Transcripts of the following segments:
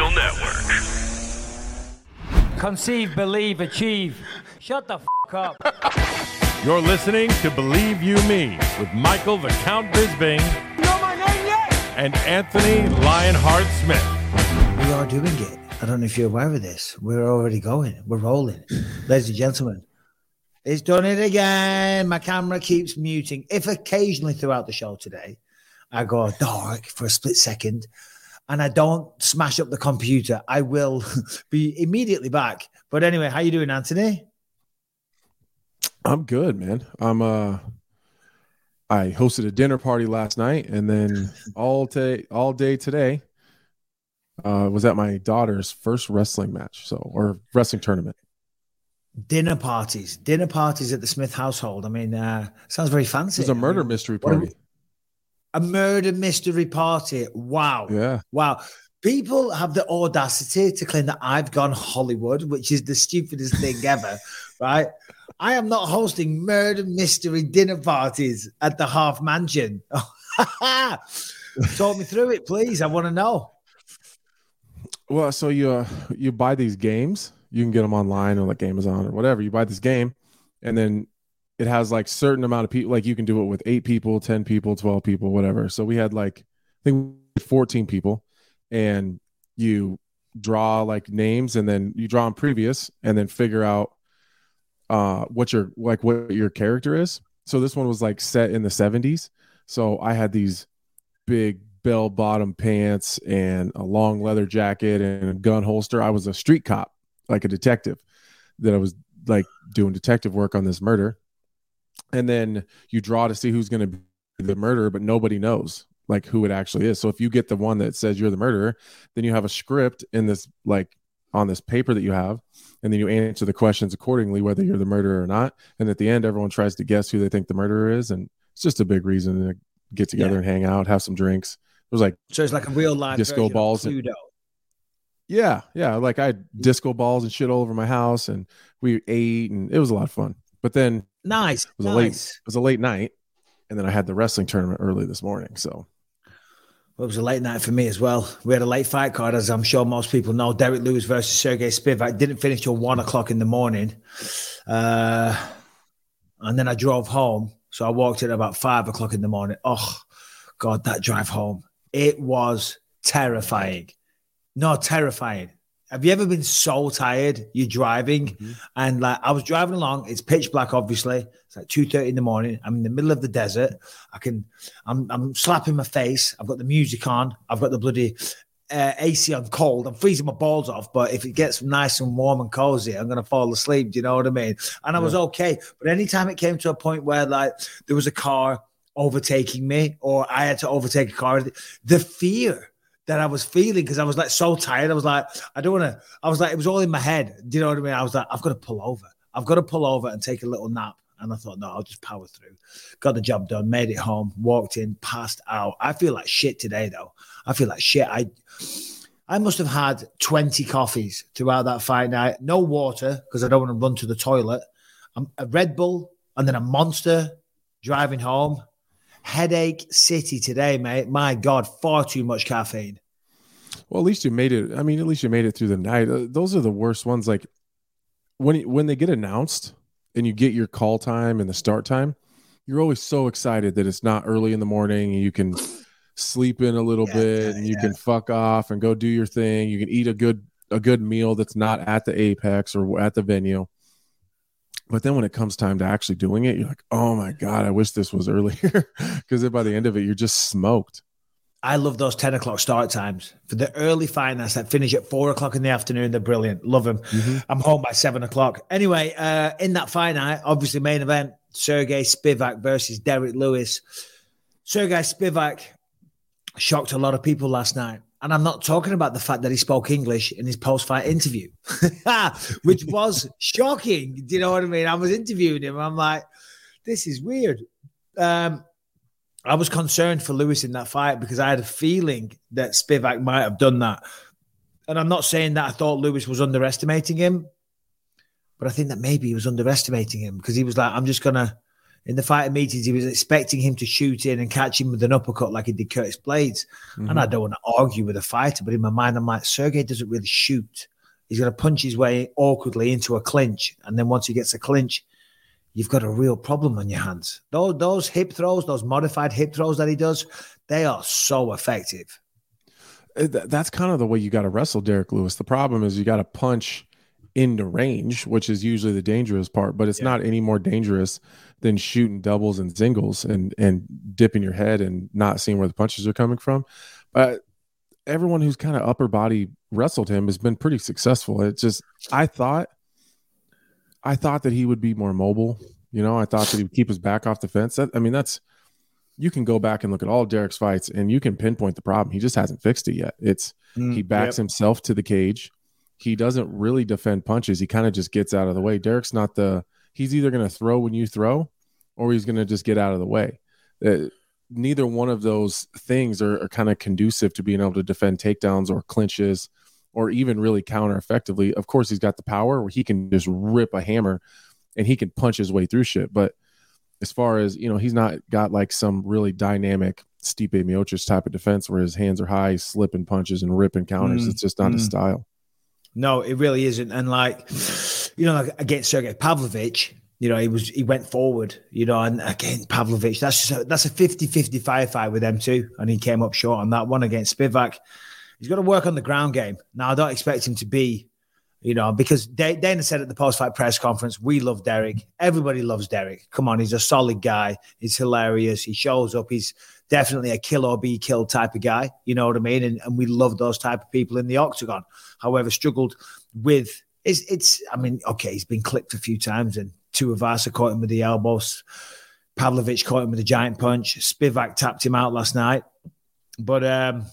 Digital Network. Conceive, believe, achieve. Shut the f up. You're listening to Believe You Me with Michael the Count Bisping know my name yet? and Anthony Lionheart Smith. We are doing it. I don't know if you're aware of this. We're already going. We're rolling. Ladies and gentlemen, it's done it again. My camera keeps muting. If occasionally throughout the show today, I go dark for a split second and I don't smash up the computer, I will be immediately back. But anyway, how you doing, Anthony? I'm good, man. I'm uh I hosted a dinner party last night and then all day all day today uh was at my daughter's first wrestling match, so or wrestling tournament. Dinner parties. Dinner parties at the Smith household. I mean, uh sounds very fancy. It was a I murder mean, mystery party. A murder mystery party. Wow. Yeah. Wow. People have the audacity to claim that I've gone Hollywood, which is the stupidest thing ever, right? I am not hosting murder mystery dinner parties at the Half Mansion. Talk me through it, please. I want to know. Well, so you uh, you buy these games, you can get them online or like Amazon or whatever. You buy this game, and then it has like certain amount of people. Like you can do it with eight people, ten people, twelve people, whatever. So we had like I think fourteen people, and you draw like names, and then you draw them previous, and then figure out uh what your like what your character is. So this one was like set in the seventies. So I had these big bell bottom pants and a long leather jacket and a gun holster. I was a street cop, like a detective that I was like doing detective work on this murder. And then you draw to see who's going to be the murderer, but nobody knows like who it actually is. So if you get the one that says you're the murderer, then you have a script in this like on this paper that you have, and then you answer the questions accordingly, whether you're the murderer or not. And at the end, everyone tries to guess who they think the murderer is, and it's just a big reason to get together Yeah. and hang out, have some drinks. It was like So it's like a real life Disco balls and- Yeah, yeah. Like I had disco balls and shit all over my house, and we ate, and it was a lot of fun. But then it Nice. was a late, it was a late night, and then I had the wrestling tournament early this morning. So Well, it was a late night for me as well. We had a late fight card, as I'm sure most people know. Derek Lewis versus Sergey Spivak didn't finish till one o'clock in the morning. Uh, and then I drove home. So I walked in about five o'clock in the morning. Oh, God, that drive home. It was terrifying. No, terrifying. Have you ever been so tired? You're driving, and like I was driving along. It's pitch black, obviously. It's like two thirty in the morning. I'm in the middle of the desert. I can, I'm, I'm slapping my face. I've got the music on. I've got the bloody uh, AC on cold. I'm freezing my balls off. But if it gets nice and warm and cozy, I'm gonna fall asleep. Do you know what I mean? And I was okay. But anytime it came to a point where like there was a car overtaking me, or I had to overtake a car, the fear that I was feeling because I was like so tired. I was like, I don't want to. I was like, it was all in my head. Do you know what I mean? I was like, I've got to pull over. I've got to pull over and take a little nap. And I thought, no, I'll just power through. Got the job done, made it home, walked in, passed out. I feel like shit today, though. I feel like shit. I I must have had 20 coffees throughout that fight night. No water because I don't want to run to the toilet. I'm a Red Bull and then a monster driving home. Headache City today, mate. My God, far too much caffeine. Well, at least you made it. I mean, at least you made it through the night. Uh, Those are the worst ones. Like when when they get announced and you get your call time and the start time, you're always so excited that it's not early in the morning and you can sleep in a little Yeah, bit yeah, and you yeah. can fuck off and go do your thing. You can eat a good a good meal that's not at the apex or at the venue. But then when it comes time to actually doing it, you're like, oh my God, I wish this was earlier. Because by the end of it, you're just smoked. I love those 10 o'clock start times for the early finance that finish at four o'clock in the afternoon. They're brilliant. Love them. I'm home by seven o'clock. Anyway, uh, in that night, obviously, main event Sergey Spivak versus Derek Lewis. Sergey Spivak shocked a lot of people last night. And I'm not talking about the fact that he spoke English in his post fight interview, which was shocking. Do you know what I mean? I was interviewing him. I'm like, this is weird. Um, I was concerned for Lewis in that fight because I had a feeling that Spivak might have done that. And I'm not saying that I thought Lewis was underestimating him, but I think that maybe he was underestimating him because he was like, I'm just going to, in the fighting meetings, he was expecting him to shoot in and catch him with an uppercut like he did Curtis Blaydes. Mhm. And I don't want to argue with a fighter, but in my mind, I'm like, Sergey doesn't really shoot. He's going to punch his way awkwardly into a clinch. And then once he gets a clinch, you've got a real problem on your hands. Those, those hip throws, those modified hip throws that he does, they are so effective. Uh, that's kind of the way you got to wrestle Derek Lewis. The problem is you got to punch into range, which is usually the dangerous part, but it's Yeah. not any more dangerous than shooting doubles and singles and and dipping your head and not seeing where the punches are coming from. But everyone who's kind of upper body wrestled him has been pretty successful. It's just I thought I thought that he would be more mobile. You know, I thought that he would keep his back off the fence. That, I mean, that's you can go back and look at all Derek's fights and you can pinpoint the problem. He just hasn't fixed it yet. It's mm, he backs himself to the cage. He doesn't really defend punches. He kind of just gets out of the way. Derek's not the he's either going to throw when you throw or he's going to just get out of the way. Uh, neither one of those things are, are kind of conducive to being able to defend takedowns or clinches or even really counter effectively. Of course, he's got the power where he can just rip a hammer and he can punch his way through shit. But as far as you know, he's not got like some really dynamic Stipe Miocic type of defense where his hands are high, slipping punches and ripping counters. Mm, it's just not his mm. style. No, it really isn't. And like, you know, against Sergey Pavlovich, you know, he was he went forward, you know, and again Pavlovich, that's just a, that's a 50-50 firefight with them too. And he came up short on that one against Spivak. He's got to work on the ground game. Now I don't expect him to be, you know, because Da- Dana said at the post-fight press conference, we love Derek. Everybody loves Derek. Come on, he's a solid guy. He's hilarious. He shows up. He's definitely a kill or be killed type of guy. You know what I mean? And, and we love those type of people in the octagon. However, struggled with it's it's I mean, okay, he's been clipped a few times and Tuivasa caught him with the elbows. Pavlovich caught him with a giant punch. Spivak tapped him out last night. But um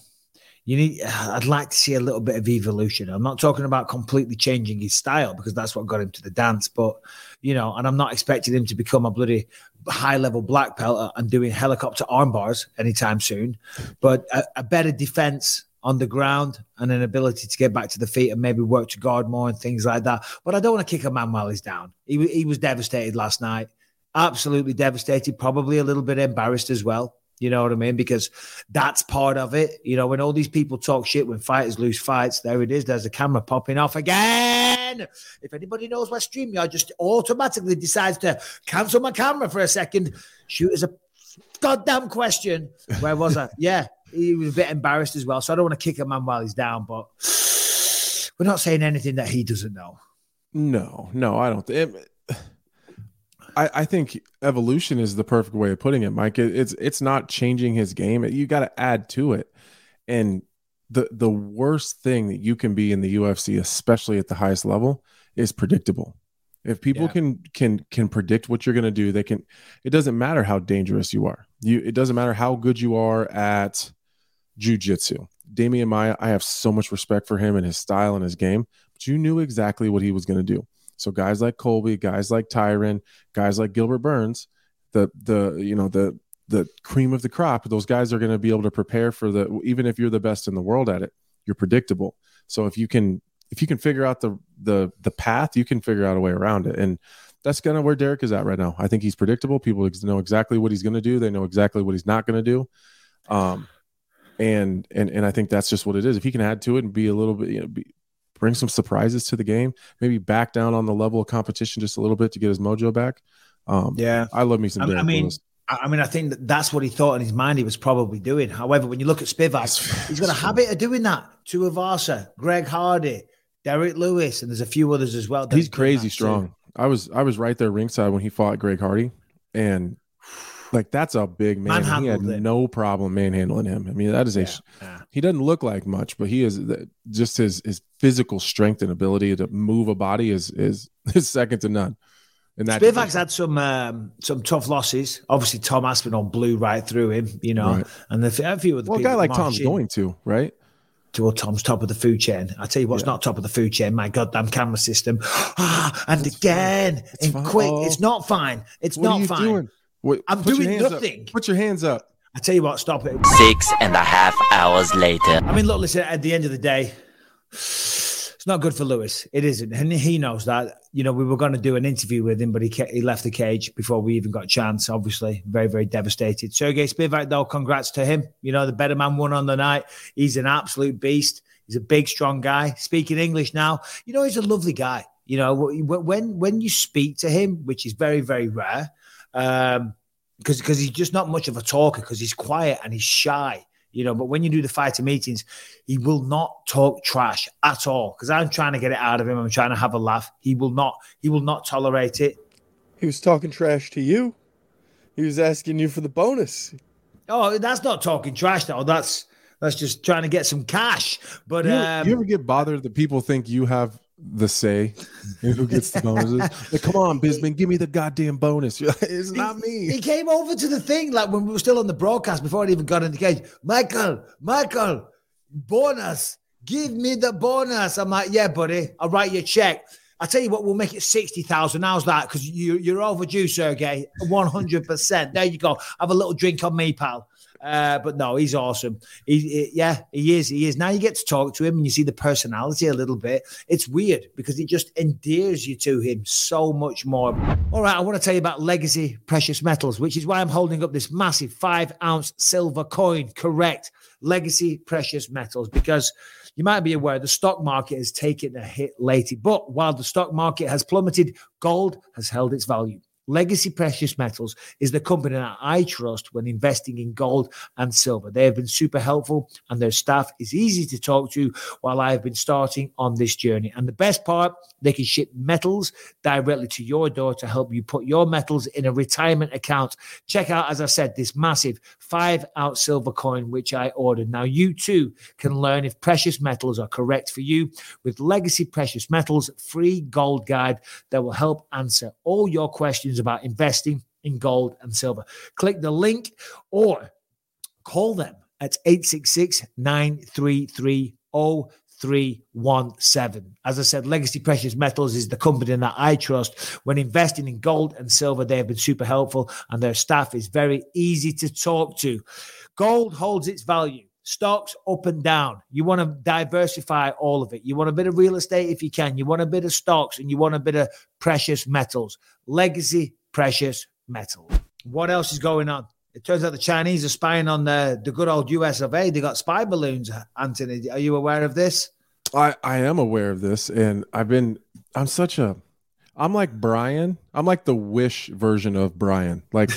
you need I'd like to see a little bit of evolution. I'm not talking about completely changing his style because that's what got him to the dance, but you know, and I'm not expecting him to become a bloody high level black belt and doing helicopter arm bars anytime soon, but a, a better defense on the ground and an ability to get back to the feet and maybe work to guard more and things like that. But I don't want to kick a man while he's down. He, he was devastated last night, absolutely devastated, probably a little bit embarrassed as well. You know what I mean? Because that's part of it. You know, when all these people talk shit when fighters lose fights, there it is. There's a camera popping off again. If anybody knows where StreamYard just automatically decides to cancel my camera for a second, shoot us a goddamn question. Where was I? Yeah, he was a bit embarrassed as well. So I don't want to kick a man while he's down, but we're not saying anything that he doesn't know. No, no, I don't. Th- I, I think evolution is the perfect way of putting it, Mike. It, it's it's not changing his game. You got to add to it, and the the worst thing that you can be in the UFC, especially at the highest level, is predictable. If people Yeah. can can can predict what you're going to do, they can. It doesn't matter how dangerous you are. You it doesn't matter how good you are at jujitsu. Demian Maia, I have so much respect for him and his style and his game, but you knew exactly what he was going to do. So guys like Colby, guys like Tyron, guys like Gilbert Burns, the the you know the the cream of the crop, those guys are going to be able to prepare for the even if you're the best in the world at it, you're predictable. So if you can if you can figure out the the the path, you can figure out a way around it. And that's kind of where Derek is at right now. I think he's predictable. People know exactly what he's going to do. They know exactly what he's not going to do. Um, and and and I think that's just what it is. If he can add to it and be a little bit, you know, be, bring some surprises to the game, maybe back down on the level of competition just a little bit to get his mojo back. Um, Yeah. I love me some. I mean- I mean, Lewis. I mean, I think that that's what he thought in his mind he was probably doing. However, when you look at Spivak, he's got a habit of doing that. To Tuivasa, Greg Hardy, Derek Lewis, and there's a few others as well. he's crazy that too. strong. I was I was right there ringside when he fought Greg Hardy, and like that's a big man. He had him. no problem manhandling him. I mean, that is a. Yeah, yeah. He doesn't look like much, but he is just his his physical strength and ability to move a body is is is second to none. And that Spivak's had some um, some tough losses. Obviously, Tom Aspinall blew right through him, you know, Right. and the, a few of the well, a guy like Tom's going to right. to well, Tom's top of the food chain. I tell you what's not top of the food chain. My goddamn camera system. Ah, and again, and fine. quick. Oh. It's not fine. It's What not are you fine. doing? What, I'm doing hands up. nothing. Put your hands up. I tell you what, stop it. Six and a half hours later. I mean, look, listen, at the end of the day, it's not good for Lewis. It isn't. And he knows that. You know, we were going to do an interview with him, but he, he left the cage before we even got a chance, obviously. Very, very devastated. Sergey Spivak, though, congrats to him. You know, the better man won on the night. He's an absolute beast. He's a big, strong guy. Speaking English now, you know, he's a lovely guy. You know, when when you speak to him, which is very, very rare, um, because because he's just not much of a talker because he's quiet and he's shy you know but when you do the fighter meetings he will not talk trash at all. Because i'm trying to get it out of him i'm trying to have a laugh. He will not he will not tolerate it. He was talking trash to you. He was asking you for the bonus. oh that's not talking trash though. That's that's just trying to get some cash. But You, um you ever get bothered that people think you have the say who gets the bonuses? like, come on, Bisman, give me the goddamn bonus. It's not me. He me. came over to the thing like when we were still on the broadcast before I even got in the cage. Michael, Michael, bonus. Give me the bonus. I'm like, yeah, buddy. I'll write you a check. I tell you what, we'll make it sixty thousand. How's that? Because you you're overdue, Sergey. One hundred percent. There you go. Have a little drink on me, pal. Uh, but no, he's awesome. He, he- yeah, he is. He is. Now you get to talk to him and you see the personality a little bit. It's weird because it just endears you to him so much more. All right, I want to tell you about Legacy Precious Metals, which is why I'm holding up this massive five ounce silver coin. Correct. Legacy Precious Metals, because you might be aware the stock market has taken a hit lately. But while the stock market has plummeted, gold has held its value. Legacy Precious Metals is the company that I trust when investing in gold and silver. They have been super helpful and their staff is easy to talk to while I have been starting on this journey. And the best part, they can ship metals directly to your door to help you put your metals in a retirement account. Check out, as I said, this massive five ounce silver coin, which I ordered. Now, you too can learn if precious metals are correct for you with Legacy Precious Metals free gold guide that will help answer all your questions about investing in gold and silver. Click the link or call them at 866 933 0317. As I said, Legacy Precious Metals is the company that I trust. When investing in gold and silver, they have been super helpful and their staff is very easy to talk to. Gold holds its value. Stocks up and down. You want to diversify all of it. You want a bit of real estate if you can. You want a bit of stocks and you want a bit of precious metals. Legacy Precious Metal. What else is going on? It turns out the Chinese are spying on the, the good old US of A. They got spy balloons, Anthony. Are you aware of this? I, I am aware of this, and I've been. I'm such a. I'm like Brian. I'm like the Wish version of Brian. Like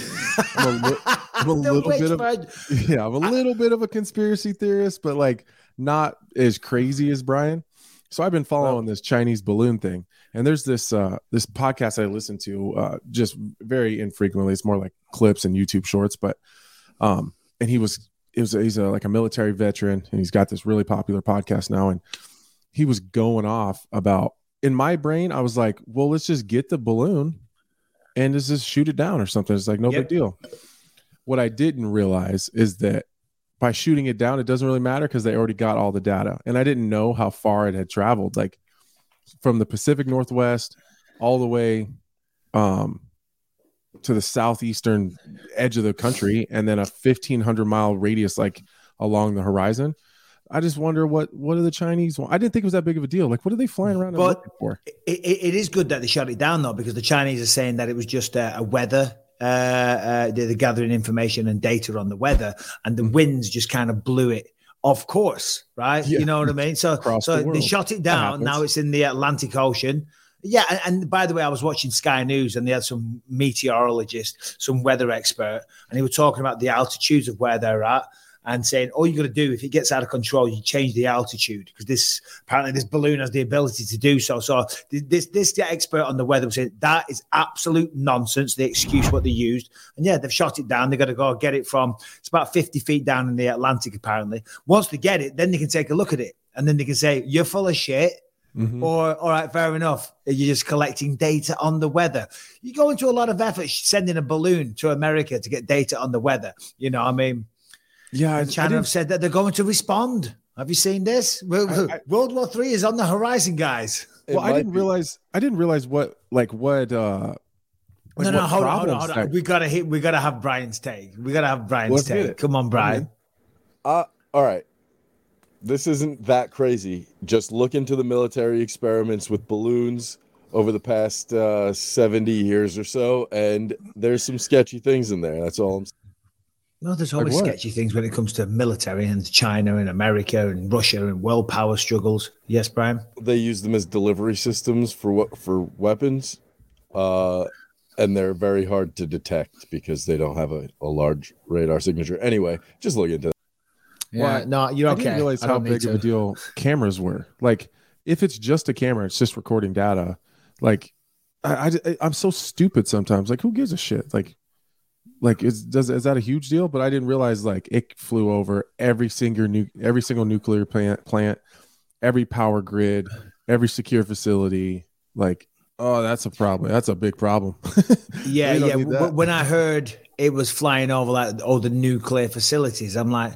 I'm a, li- I'm a The little bit of yeah. I'm a little bit of a conspiracy theorist, but like not as crazy as Brian. So I've been following this Chinese balloon thing, and there's this uh this podcast I listen to uh just very infrequently. It's more like clips and YouTube shorts, but um and he was it was he's a like a military veteran and he's got this really popular podcast now and he was going off about in my brain I was like, well, let's just get the balloon and let's just shoot it down or something. It's like no Yep. big deal. What I didn't realize is that by shooting it down, it doesn't really matter because they already got all the data. And I didn't know how far it had traveled, like from the Pacific Northwest all the way um, to the southeastern edge of the country, and then a fifteen hundred mile radius, like along the horizon. I just wonder what what are the Chinese want? I didn't think it was that big of a deal. Like, what are they flying around But- for? It, it, it is good that they shut it down, though, because the Chinese are saying that it was just a, a weather. Uh, uh, they're gathering information and data on the weather, and the winds just kind of blew it off course, right? Yeah. You know what I mean? So, Across so the they shot it down. Now it's in the Atlantic Ocean. Yeah, and, and by the way, I was watching Sky News, and they had some meteorologist, some weather expert, and he was talking about the altitudes of where they're at. And saying all you got to do if it gets out of control, you change the altitude because this apparently this balloon has the ability to do so. So this this expert on the weather was saying that is absolute nonsense. The excuse what they used, and yeah, they've shot it down. They got to go get it from it's about fifty feet down in the Atlantic. Apparently, once they get it, then they can take a look at it, and then they can say you're full of shit. Mhm. Or, all right, fair enough. You're just collecting data on the weather. You go into a lot of effort sending a balloon to America to get data on the weather. You know, I mean, Yeah, I, I China have said that they're going to respond. Have you seen this? I- I- World War Three is on the horizon, guys. Well, I didn't be. realize. I didn't realize what like what. uh like, no, no, hold on, hold on, hold on. that- We gotta hit. We gotta have Brian's take. We gotta have Brian's Let's take. Come on, Brian. Uh, all right. This isn't that crazy. Just look into the military experiments with balloons over the past uh, 70 years or so, and there's some sketchy things in there. That's all I'm saying. No, there's Like always sketchy things when it comes to military and China and America and Russia and world power struggles. Yes, Brian. They use them as delivery systems for what for weapons, uh, and they're very hard to detect because they don't have a, a large radar signature. Anyway, just look into that. Yeah, no, you're I okay. didn't realize I how don't big of a deal cameras were. Like, if it's just a camera, it's just recording data. Like, I, I I'm so stupid sometimes. Like, who gives a shit? Like, like is does is that a huge deal? But I didn't realize like it flew over every single nu- every single nuclear plant plant, every power grid, every secure facility. Like, oh, that's a problem. That's a big problem. Yeah, yeah. need W- that. When I heard it was flying over like all the nuclear facilities, I'm like,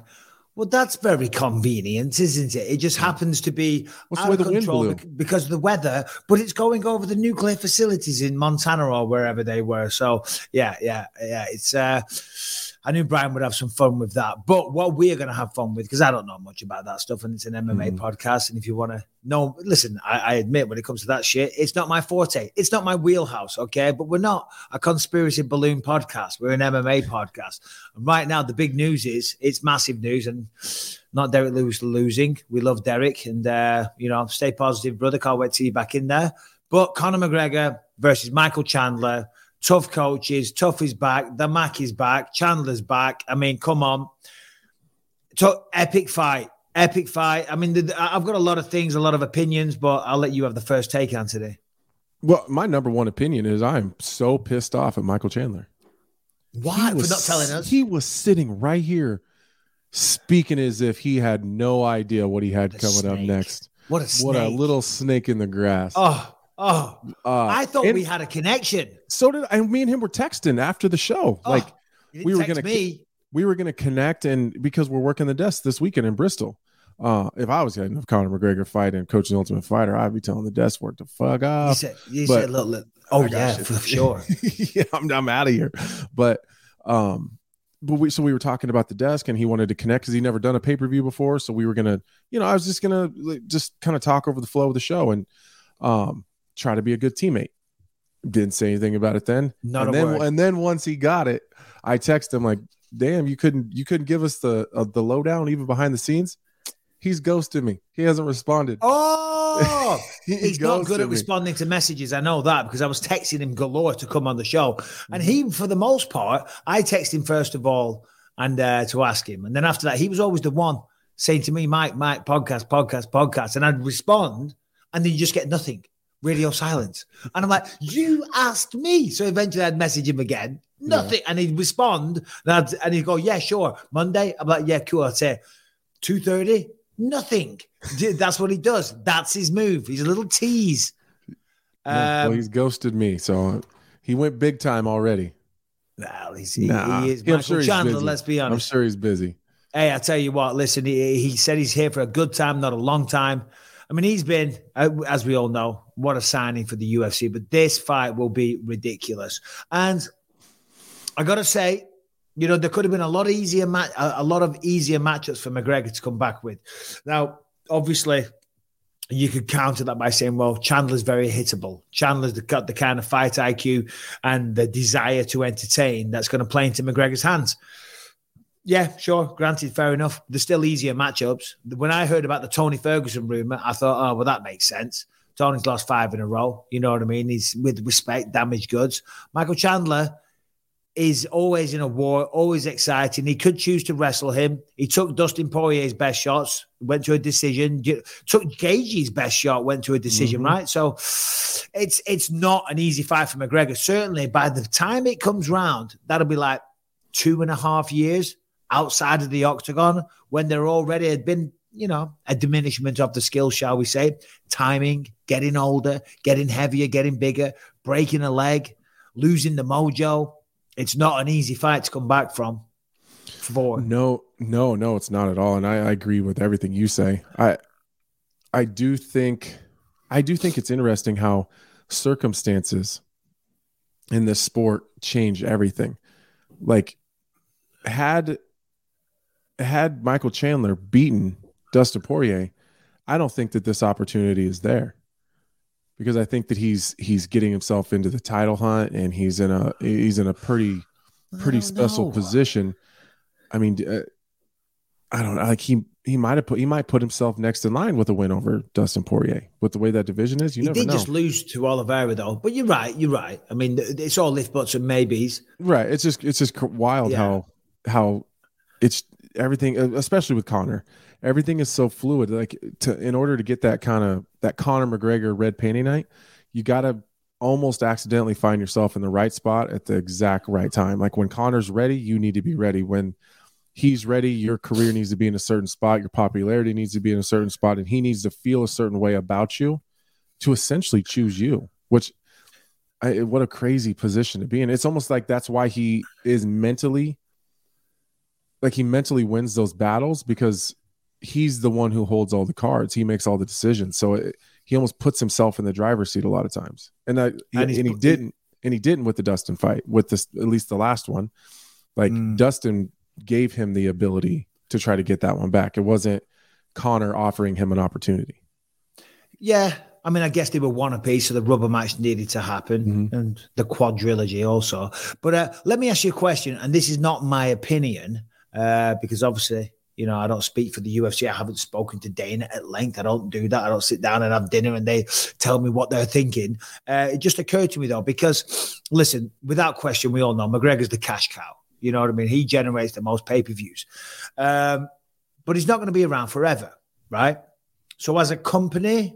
well, that's very convenient, isn't it? It just happens to be What's out of control because of the weather, but it's going over the nuclear facilities in Montana or wherever they were. So yeah, yeah, yeah. It's uh I knew Brian would have some fun with that. But what we're going to have fun with, because I don't know much about that stuff, and it's an MMA Mhm. podcast. And if you want to know, listen, I, I admit when it comes to that shit, it's not my forte. It's not my wheelhouse, okay? But we're not a conspiracy balloon podcast. We're an MMA podcast. And right now, the big news is it's massive news, and not Derek Lewis losing. We love Derek, and uh, you know, stay positive, brother. Can't wait to see you back in there. But Conor McGregor versus Michael Chandler. TUF coaches, TUF is back. The Mac is back. Chandler's back. I mean, come on. So epic fight, epic fight. I mean, the, I've got a lot of things, a lot of opinions, but I'll let you have the first take on today. well, my number one opinion is I'm so pissed off at Michael Chandler. Why He for was- not telling us? He was sitting right here speaking as if he had no idea what he had coming up next. what a snake. What a little snake in the grass. Oh, oh! Uh, I thought we had a connection. so did I. Me and him were texting after the show. Oh, like we were gonna me. we were to connect, and because we're working the desk this weekend in Bristol. Uh, if I was getting a Conor McGregor fight and coaching Ultimate Fighter, I'd be telling the desk work to fuck You said, you but- said, look, look. Oh yeah, for sure. yeah, I'm, I'm out of here. But um, but we so we were talking about the desk, and he wanted to connect because he never done a pay per view before. So we were gonna, you know, I was just gonna like, just kind of talk over the flow of the show and um try to be a good teammate. Didn't say anything about it then. Not and a then word. and then once he got it, I texted him like, "Damn, you couldn't you couldn't give us the uh, the lowdown even behind the scenes." He's ghosted me. He hasn't responded. Oh, He he's not good at me. responding to messages. I know that because I was texting him galore to come on the show, and he, for the most part, I text him first of all and uh, to ask him, and then after that, he was always the one saying to me, "Mike, Mike, podcast, podcast, podcast," and I'd respond, and then you just get nothing, radio silence, and I'm like, "You asked me," so eventually I'd message him again, nothing, and he'd respond, and, I'd, and he'd go, "Yeah, sure, Monday." I'm like, "Yeah, cool." I'd say, two thirty, nothing. That's what he does. That's his move. He's a little tease. Yeah, well, Um, he's ghosted me, so he went big time already. well, he's, he, Nah, he is Michael sure Chandler. Let's be honest. I'm sure he's busy. Hey, I tell you what. Listen, he, he said he's here for a good time, not a long time. I mean, he's been, uh, as we all know, what a signing for the UFC. But this fight will be ridiculous. And I got to say, you know, there could have been a lot of easier ma- a, lot of easier matchups for McGregor to come back with. Now, obviously, you could counter that by saying, well, Chandler's very hittable. Chandler's got the kind of fight IQ and the desire to entertain that's going to play into McGregor's hands. Yeah, sure. Granted, fair enough. There's still easier matchups. When I heard about the Tony Ferguson rumor, I thought, oh, well, that makes sense. Tony's lost five in a row. You know what I mean? He's with respect, damaged goods. Michael Chandler is always in a war, always exciting. He could choose to wrestle him. He took Dustin Poirier's best shots, went to a decision. Took Gaethje's best shot, went to a decision. Mhm. Right, so it's it's not an easy fight for McGregor. Certainly, by the time it comes round, that'll be like two and a half years outside of the octagon when there already had been, you know, a diminishment of the skill, shall we say, timing, getting older, getting heavier, getting bigger, breaking a leg, losing the mojo. It's not an easy fight to come back from for. No, no, no, it's not at all. And I, I agree with everything you say. I I do think I do think it's interesting how circumstances in this sport change everything. Like had had Michael Chandler beaten Dustin Poirier, I don't think that this opportunity is there. Because I think that he's he's getting himself into the title hunt and he's in a he's in a pretty pretty special know. position. I mean, uh, I don't know. Like he he might have put he might put himself next in line with a win over Dustin Poirier. With the way that division is, you he never did know. just lose to Oliveira though. But you're right. You're right. I mean, it's all if buts and maybes. Right. It's just it's just wild Yeah. how how it's everything, especially with Conor. Everything is so fluid. Like to in order to get that kind of that Conor McGregor red panty night, you got to almost accidentally find yourself in the right spot at the exact right time. Like when Conor's ready, you need to be ready. When he's ready, your career needs to be in a certain spot, your popularity needs to be in a certain spot, and he needs to feel a certain way about you to essentially choose you. Which I, what a crazy position to be in. It's almost like that's why he is mentally like he mentally wins those battles because he's the one who holds all the cards. He makes all the decisions. So it, he almost puts himself in the driver's seat a lot of times. And I, And and, he didn't and he didn't with the Dustin fight with this at least the last one. Like Mm. Dustin gave him the ability to try to get that one back. It wasn't Conor offering him an opportunity. Yeah. I mean, I guess they were one apiece, so the rubber match needed to happen, and the quadrilogy also. But uh, let me ask you a question, and this is not my opinion, uh, because obviously, you know, I don't speak for the UFC. I haven't spoken to Dana at length. I don't do that. I don't sit down and have dinner and they tell me what they're thinking. Uh, it just occurred to me though, because listen, without question, we all know McGregor's the cash cow. You know what I mean? He generates the most pay per views, um, but he's not going to be around forever, right? So as a company,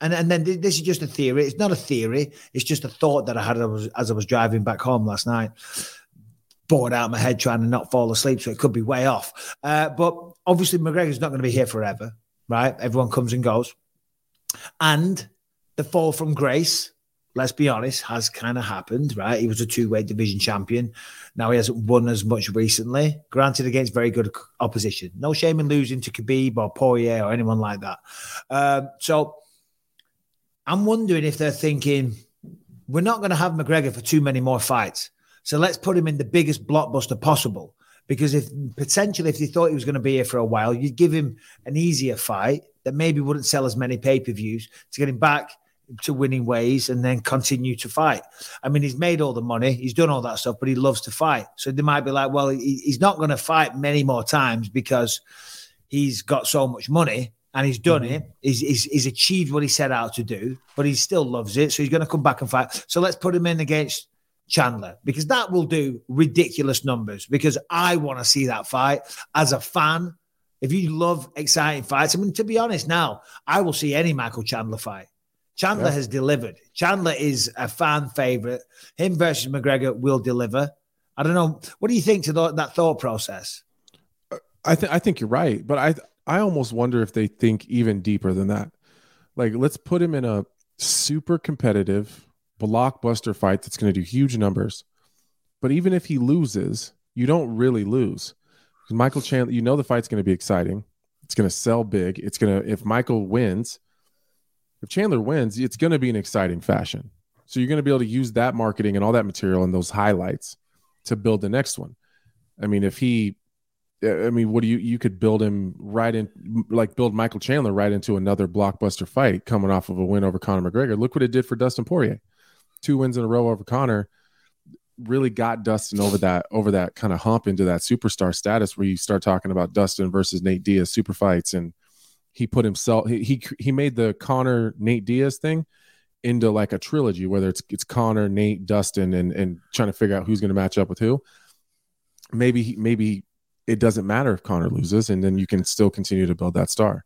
and and then th- this is just a theory. It's not a theory. It's just a thought that I had as I was, as I was driving back home last night. Bored out of my head trying to not fall asleep, so it could be way off. Uh, but obviously, McGregor's not going to be here forever, right? Everyone comes and goes, and the fall from grace. Let's be honest, has kind of happened, right? He was a two-weight division champion. Now he hasn't won as much recently. Granted, against very good opposition. No shame in losing to Khabib or Poirier or anyone like that. Um, so I'm wondering if they're thinking we're not going to have McGregor for too many more fights. So let's put him in the biggest blockbuster possible. Because if potentially, if they thought he was going to be here for a while, you'd give him an easier fight that maybe wouldn't sell as many pay per views to get him back to winning ways and then continue to fight. I mean, he's made all the money, he's done all that stuff, but he loves to fight. So they might be like, well, he, he's not going to fight many more times because he's got so much money and he's done mm-hmm. it. He's, he's, he's achieved what he set out to do, but he still loves it. So he's going to come back and fight. So let's put him in against Chandler because that will do ridiculous numbers because I want to see that fight as a fan. If you love exciting fights, I mean, to be honest, now I will see any Michael Chandler fight. Chandler Yeah. has delivered. Chandler is a fan favorite. Him versus McGregor will deliver. I don't know. What do you think to tho- that thought process? I think I think you're right, but I I almost wonder if they think even deeper than that. Like, let's put him in a super competitive blockbuster fight that's going to do huge numbers. But even if he loses, you don't really lose. Michael Chandler, you know the fight's going to be exciting. It's going to sell big. It's going to if Michael wins, if Chandler wins, it's going to be an exciting fashion. So you're going to be able to use that marketing and all that material and those highlights to build the next one. I mean, if he I mean, what do you you could build him right in like build Michael Chandler right into another blockbuster fight coming off of a win over Conor McGregor. Look what it did for Dustin Poirier. Two wins in a row over Conor really got Dustin over that over that kind of hump into that superstar status where you start talking about Dustin versus Nate Diaz super fights and he put himself he he, he made the Conor Nate Diaz thing into like a trilogy whether it's it's Conor, Nate, Dustin and and trying to figure out who's going to match up with who. Maybe he, maybe it doesn't matter if Conor loses, and then you can still continue to build that star.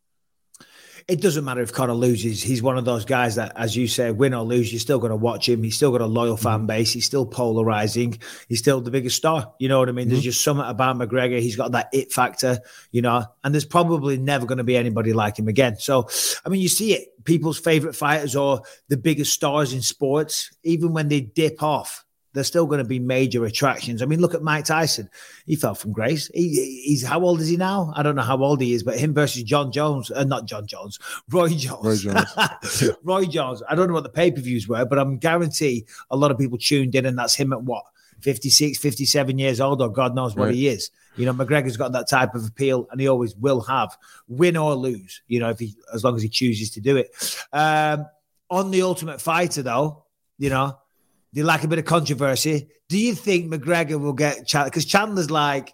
It doesn't matter if Conor loses. He's one of those guys that, as you say, win or lose, you're still going to watch him. He's still got a loyal fan mm. base. He's still polarizing. He's still the biggest star. You know what I mean? There's mm. just something about McGregor. He's got that it factor, you know, and there's probably never going to be anybody like him again. So, I mean, you see it. People's favorite fighters or the biggest stars in sports, even when they dip off, there's still going to be major attractions. I mean, look at Mike Tyson. He fell from grace. He, he's how old is he now? I don't know how old he is, but him versus Jon Jones, uh, not Jon Jones, Roy Jones. Roy Jones. Roy Jones. I don't know what the pay per views were, but I'm guarantee a lot of people tuned in, and that's him at what 56, 57 years old, or God knows what Right. he is. You know, McGregor's got that type of appeal, and he always will have, win or lose. You know, if he as long as he chooses to do it. Um, on the Ultimate Fighter, though, you know, you like a bit of controversy? Do you think McGregor will get Chandler? Because Chandler's like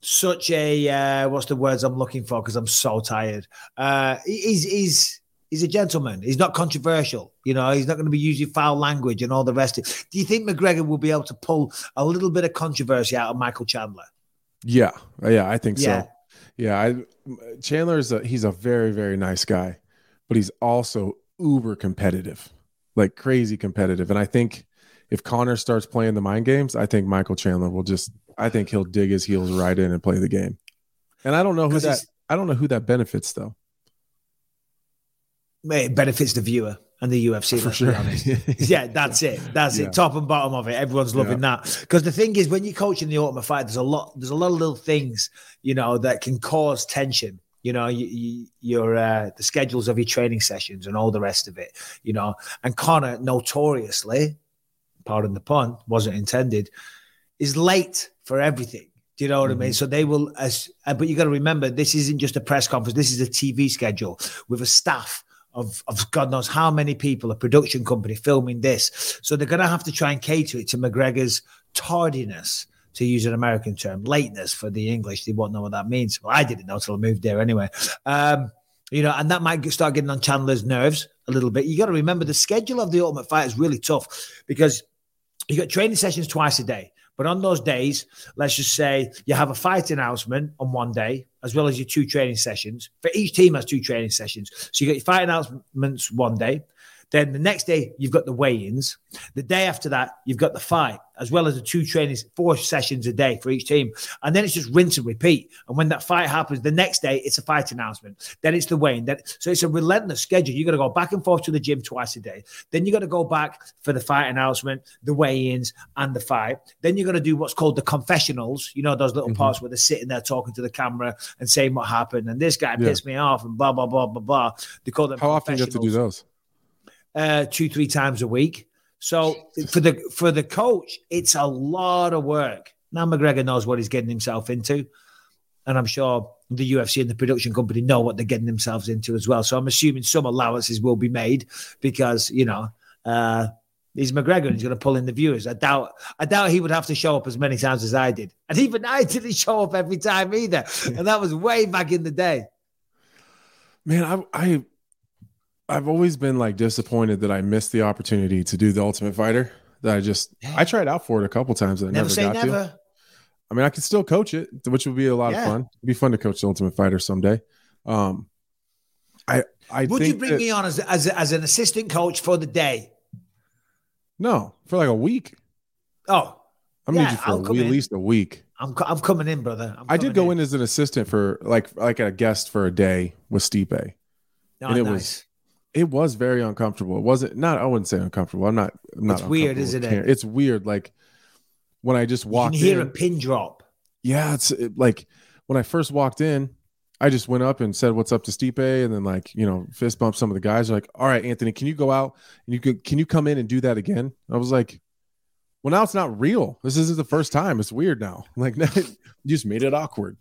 such a uh, what's the words I'm looking for? Because I'm so tired. Uh, he's he's he's a gentleman. He's not controversial. You know, he's not going to be using foul language and all the rest. of it. Do you think McGregor will be able to pull a little bit of controversy out of Michael Chandler? Yeah, yeah, I think Yeah. so. Yeah, I Chandler's a, he's a very very nice guy, but he's also uber competitive, like crazy competitive. And I think if Conor starts playing the mind games, I think Michael Chandler will just I think he'll dig his heels right in and play the game. And I don't know who that I don't know who that benefits though. It benefits the viewer and the UFC. For sure. yeah, that's it. That's Yeah. it. Top and bottom of it. Everyone's loving that. Because the thing is, when you're coaching the ultimate fight, there's a lot. There's a lot of little things, you know, that can cause tension. You know, you, you, your uh, the schedules of your training sessions and all the rest of it. You know, and Conor notoriously, pardon the pun, wasn't intended, is late for everything. Do you know what I mean? So they will, as uh, but you got to remember, this isn't just a press conference. This is a TV schedule with a staff of, of God knows how many people, a production company filming this. So they're going to have to try and cater it to McGregor's tardiness, to use an American term, lateness for the English. They won't know what that means. Well, I didn't know till I moved there anyway. Um, you know, and that might start getting on Chandler's nerves a little bit. You got to remember the schedule of the Ultimate Fight is really tough because you got training sessions twice a day. But on those days, let's just say you have a fight announcement on one day, as well as your two training sessions. For each team has two training sessions. So you got your fight announcements one day. Then the next day, you've got the weigh-ins. The day after that, you've got the fight, as well as the two trainings, four sessions a day for each team. And then it's just rinse and repeat. And when that fight happens, the next day it's a fight announcement. Then it's the weigh-in. Then, so it's a relentless schedule. You've got to go back and forth to the gym twice a day. Then you've got to go back for the fight announcement, the weigh-ins, and the fight. Then you're going to do what's called the confessionals. You know those little Mhm. parts where they're sitting there talking to the camera and saying what happened. And this guy Yeah. pissed me off, and blah blah blah blah blah. They call them How often do you have to do those? Uh, two three times a week. So for the for the coach, it's a lot of work. Now McGregor knows what he's getting himself into, and I'm sure the UFC and the production company know what they're getting themselves into as well. So I'm assuming some allowances will be made because you know uh, he's McGregor and he's going to pull in the viewers. I doubt I doubt he would have to show up as many times as I did, and even I didn't show up every time either, and that was way back in the day. Man, I I I've always been like disappointed that I missed the opportunity to do the Ultimate Fighter. That I just I tried out for it a couple times and I Never, never, say got to. never. I mean, I could still coach it, which would be a lot Yeah. of fun. It'd be fun to coach the Ultimate Fighter someday. Um, I I Would you bring that- me on as, as as an assistant coach for the day? no for like a week. Oh, I'm Yeah, need you for come at least a week. I'm I'm coming in, brother. I'm I did coming go in as an assistant for like like a guest for a day with Stipe. Oh, and it nice. was- It was very uncomfortable. It wasn't not. I wouldn't say uncomfortable. I'm not. I'm not It's weird, isn't it? It's weird. Like when I just You walked can hear in. a pin drop. yeah, it's it, like when I first walked in, I just went up and said, "What's up to Stipe?" And then like you know, fist bump some of the guys. They're like, "All right, Anthony, can you go out and you can can you come in and do that again?" I was like, "Well, now it's not real. This isn't the first time. It's weird now. Like you just made it awkward."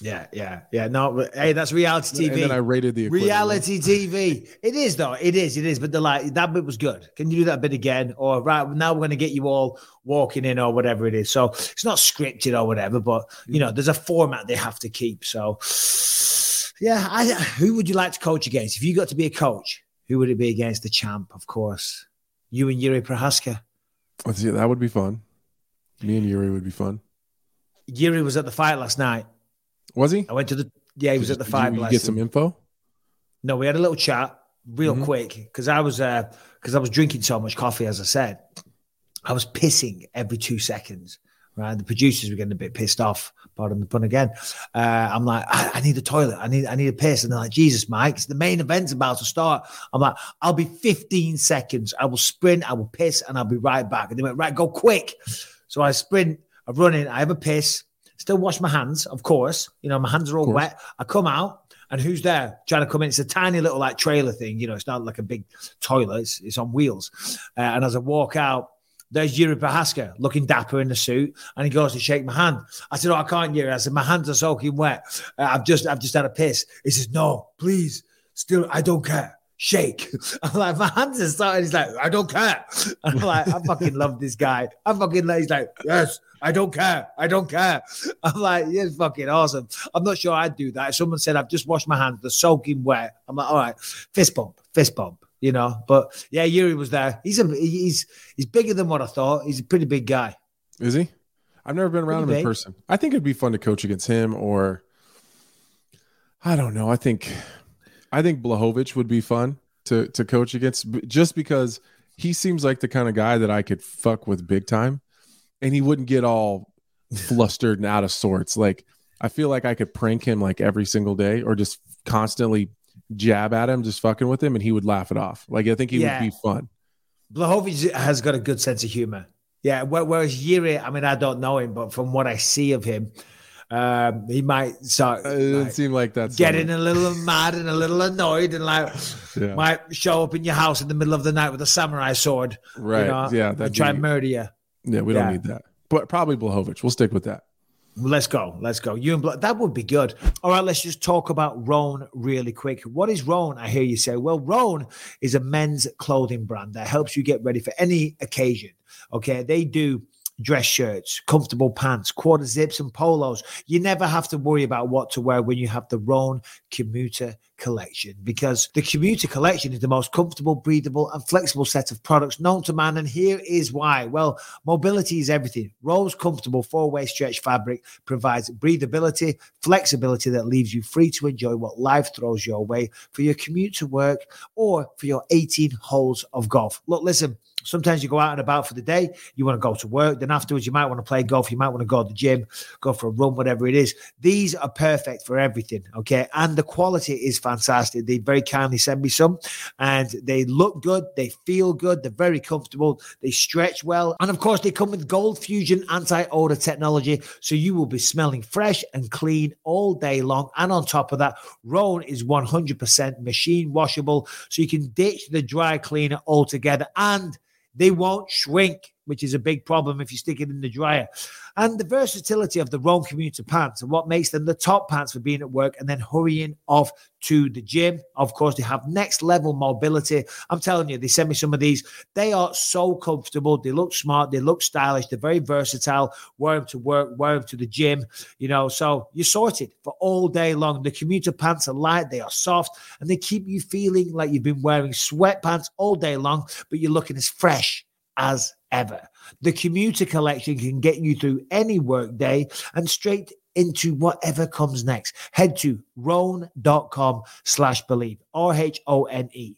Yeah, yeah, yeah. No, hey, that's reality TV. And then I rated the. Reality TV. It is though. It is. It is. But the like that bit was good. Can you do that bit again? Or right now we're going to get you all walking in or whatever it is. So it's not scripted or whatever, but you know there's a format they have to keep. So yeah, I, who would you like to coach against? If you got to be a coach, who would it be against? The champ, of course. You and Yuri Prochazka. Let's see, that would be fun. Me and Yuri would be fun. Yuri was at the fight last night. Was he? I went to the yeah, he was at the Did fight. You, you get some info. No, we had a little chat real Mhm. quick because I was uh because I was drinking so much coffee, as I said. I was pissing every two seconds. right? The producers were getting a bit pissed off. Pardon the pun again. Uh, I'm like, I, I need a toilet. I need, I need a piss. And they're like, Jesus, Mike, it's the main event's about to start. I'm like, I'll be 15 seconds. I will sprint, I will piss, and I'll be right back. And they went, right, go quick. So I sprint, I run in, I have a piss, still wash my hands, of course. You know, my hands are all wet. I come out. And who's there trying to come in? It's a tiny little like trailer thing, you know. It's not like a big toilet. It's, it's on wheels. Uh, and as I walk out, there's Yuri Prochazka looking dapper in the suit, and he goes to shake my hand. I said, "Oh, I can't, Yuri." I said, "My hands are soaking wet. Uh, I've just, I've just had a piss." He says, "No, please, still, I don't care. Shake." I'm like, "My hands are starting." He's like, "I don't care." I'm like, "I fucking love this guy. I fucking." Love. He's like, "Yes, I don't care. I don't care." I'm like, "You're fucking awesome." I'm not sure I'd do that. If someone said, "I've just washed my hands, they're soaking wet," I'm like, "All right, fist bump, fist bump." you know. But yeah, Yuri was there. He's a he's he's bigger than what I thought. He's a pretty big guy. Is he? I've never been around Pretty him in person. I think it'd be fun to coach against him, or I don't know. I think I think Blachowicz would be fun to to coach against, just because he seems like the kind of guy that I could fuck with big time, and he wouldn't get all flustered and out of sorts. Like I feel like I could prank him like every single day, or just constantly jab at him, just fucking with him, and he would laugh it off. Like I think he Yeah. would be fun. Blachowicz has got a good sense of humor. Yeah, whereas Yuri, I mean, I don't know him, but from what I see of him, um, he might start It didn't like, seem like that's getting a little mad and a little annoyed, and like Yeah. might show up in your house in the middle of the night with a samurai sword, right. You know, yeah, and that'd try and murder you. Yeah, we Yeah. don't need that. But probably Blachowicz. We'll stick with that. Let's go. Let's go. You and Bla- that would be good. All right, let's just talk about Rhone really quick. What is Rhone? I hear you say. Well, Rhone is a men's clothing brand that helps you get ready for any occasion. Okay, they do dress shirts, comfortable pants, quarter zips, and polos. You never have to worry about what to wear when you have the Rhone Commuter Collection because the Commuter Collection is the most comfortable, breathable, and flexible set of products known to man. And here is why. Well, mobility is everything. Rhone's comfortable four-way stretch fabric provides breathability, flexibility that leaves you free to enjoy what life throws your way for your commute to work or for your 18 holes of golf. Look, listen. Sometimes you go out and about for the day, you want to go to work, then afterwards you might want to play golf, you might want to go to the gym, go for a run, whatever it is. These are perfect for everything, okay? And the quality is fantastic. They very kindly send me some and they look good, they feel good, they're very comfortable, they stretch well. And of course, they come with Gold Fusion anti odor technology, so you will be smelling fresh and clean all day long. And on top of that, Rhone is 100% machine washable, so you can ditch the dry cleaner altogether and they won't shrink, which is a big problem if you stick it in the dryer. And the versatility of the Rhone commuter pants and what makes them the top pants for being at work and then hurrying off to the gym. Of course, they have next level mobility. I'm telling you, they sent me some of these. They are so comfortable. They look smart. They look stylish. They're very versatile. Wear them to work, wear them to the gym, you know. So you're sorted for all day long. The commuter pants are light, they are soft, and they keep you feeling like you've been wearing sweatpants all day long, but you're looking as fresh as ever. The commuter collection can get you through any workday and straight into whatever comes next. Head to rhone.com slash believe, R H O N E,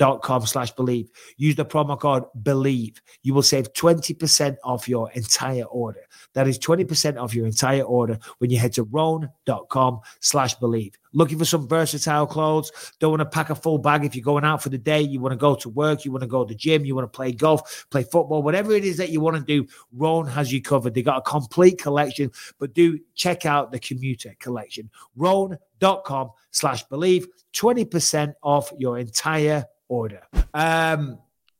rhone.com slash believe. Use the promo code believe. You will save 20% off your entire order. That is 20% off your entire order when you head to rhone.com slash believe. Looking for some versatile clothes? Don't want to pack a full bag if you're going out for the day. You want to go to work, you want to go to the gym, you want to play golf, play football, whatever it is that you want to do, Rhone has you covered. They got a complete collection, but do check out the commuter collection. Rhone.com slash believe, 20% off your entire order. Um,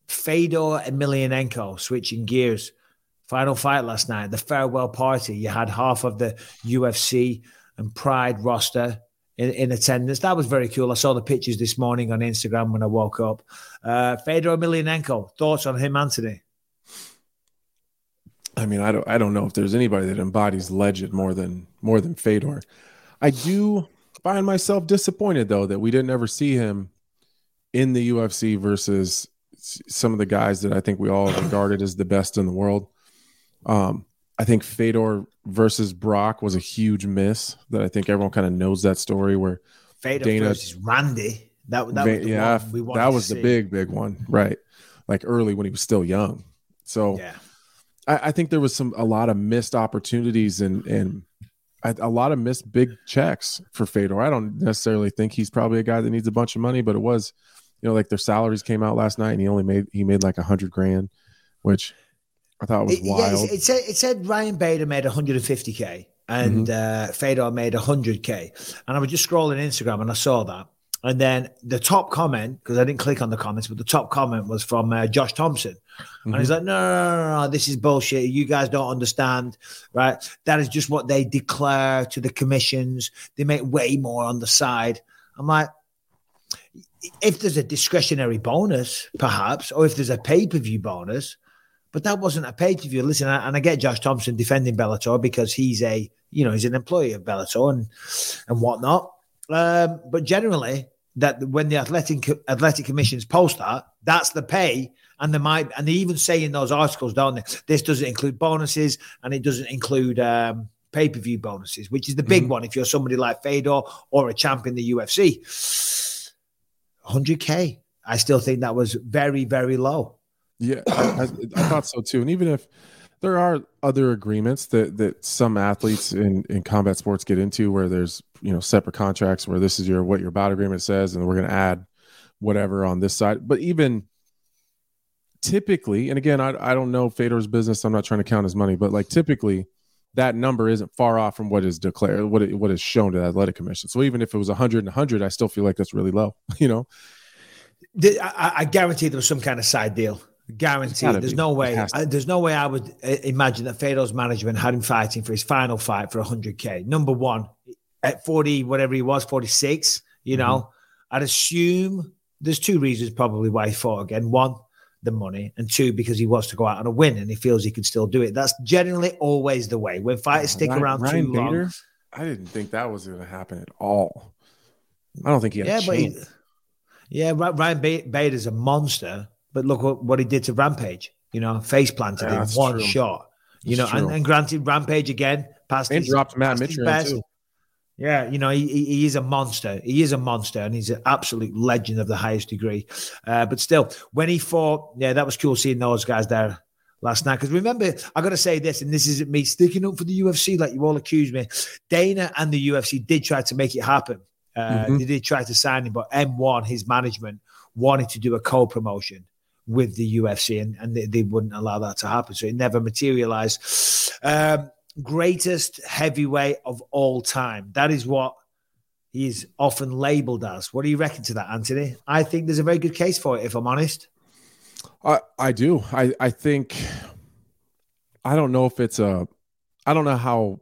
Fedor Emelianenko switching gears. Final fight last night, the farewell party. You had half of the UFC and Pride roster in, in attendance. That was very cool. I saw the pictures this morning on Instagram when I woke up. Uh, Fedor Emelianenko, thoughts on him, Anthony? I mean, I don't I don't know if there's anybody that embodies legend more than more than Fedor. I do find myself disappointed though that we didn't ever see him in the UFC versus some of the guys that I think we all regarded as the best in the world. Um, I think Fedor versus Brock was a huge miss. That I think everyone kind of knows that story where Fedor Dana- versus Randy. That, that was the yeah, one we that was the big big one, right? Like early when he was still young. So Yeah. I, I think there was some a lot of missed opportunities and and a, a lot of missed big checks for Fedor. I don't necessarily think he's probably a guy that needs a bunch of money, but it was, you know, like their salaries came out last night and he only made he made like a hundred grand, which I thought was It, yeah, wild. it, it said it said Ryan Bader made 150k and Mm-hmm. uh, Fedor made 100k, and I was just scrolling Instagram and I saw that, and then the top comment because I didn't click on the comments, but the top comment was from uh, Josh Thompson, and he's like, no, no, no, no, no, this is bullshit. You guys don't understand, right? That is just what they declare to the commissions. They make way more on the side. I'm like. If there's a discretionary bonus, perhaps, or if there's a pay per view bonus, but that wasn't a pay per view. Listen, I- and I get Josh Thompson defending Bellator because he's a, you know, he's an employee of Bellator and and whatnot. Um, but generally, that when the athletic athletic commissions post that, that's the pay, and they might, and they even say in those articles, don't they? This doesn't include bonuses, and it doesn't include um, pay per view bonuses, which is the big one if you're somebody like Fedor or a champ in the UFC. 100k. I still think that was very, very low. Yeah, I, I, I thought so too. And even if there are other agreements that that some athletes in in combat sports get into, where there's you know separate contracts where this is your what your bout agreement says, and we're going to add whatever on this side. But even typically, and again, I I don't know Fedor's business. I'm not trying to count his money, but like typically. That number isn't far off from what is declared, what it, what is shown to the athletic commission. So even if it was 100 and 100, I still feel like that's really low. You know, I, I guarantee there was some kind of side deal. Guarantee. There's be. no way. I, there's no way I would uh, imagine that Fedor's management had him fighting for his final fight for 100k. Number one, at 40, whatever he was, 46. You know, Mm-hmm. I'd assume there's two reasons probably why he fought again. One, the money, and two, because he wants to go out on a win and he feels he can still do it. That's generally always the way. When fighters stick Ryan- around Ryan too long, I didn't think that was going to happen at all. I don't think he had Yeah, a but he, yeah, Ry- Ryan ba- Bader's a monster. But look what, what he did to Rampage. You know, face planted Yeah, in one true. shot. You That's know, and, and granted, Rampage again passed and his, dropped Matt Mitrione too. Yeah, you know, he, he, is a monster. He is a monster, and he's an absolute legend of the highest degree. Uh, but still, when he fought, yeah, that was cool seeing those guys there last night. Because remember, I got to say this, and this isn't me sticking up for the UFC like you all accuse me. Dana and the UFC did try to make it happen. Uh, Mhm. They did try to sign him, but M1, his management, wanted to do a co-promotion with the UFC, and, and they, they wouldn't allow that to happen. So it never materialized. Um, greatest heavyweight of all time. That is what he's often labeled as. What do you reckon to that, Anthony? I think there's a very good case for it, if I'm honest. I, I do. I, I think I don't know if it's a I don't know how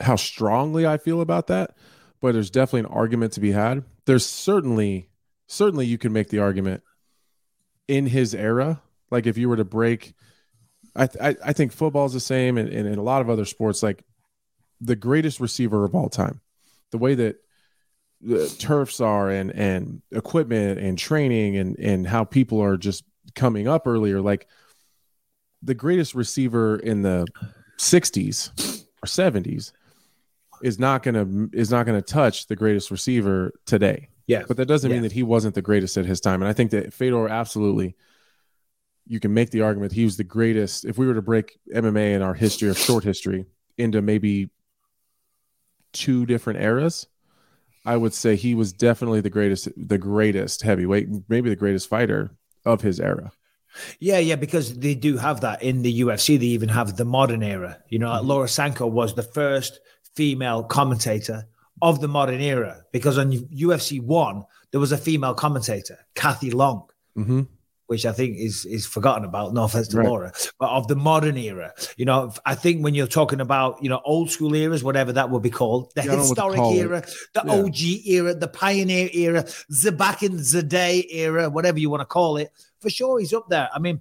how strongly I feel about that, but there's definitely an argument to be had. There's certainly certainly you can make the argument in his era. Like if you were to break I I, I think football's the same and, and in a lot of other sports, like the greatest receiver of all time. The way that the turfs are and and equipment and training and and how people are just coming up earlier like the greatest receiver in the 60s or 70s is not going to is not going to touch the greatest receiver today Yeah. but that doesn't mean that he wasn't the greatest at his time and i think that Fedor absolutely you can make the argument he was the greatest if we were to break MMA in our history or short history into maybe two different eras I would say he was definitely the greatest, the greatest heavyweight, maybe the greatest fighter of his era. Yeah, yeah, because they do have that in the UFC. They even have the modern era. You know, like Laura Sanko was the first female commentator of the modern era because on UFC one there was a female commentator, Kathy Long, Mm-hmm. Which I think is is forgotten about. No offense to Right. Laura, but of the modern era. You know, I think when you're talking about you know old school eras, whatever that would be called, the Yeah, I don't know what to historic it. era, the Yeah. OG era, the pioneer era, the back in the day era, whatever you want to call it. For sure, he's up there. I mean,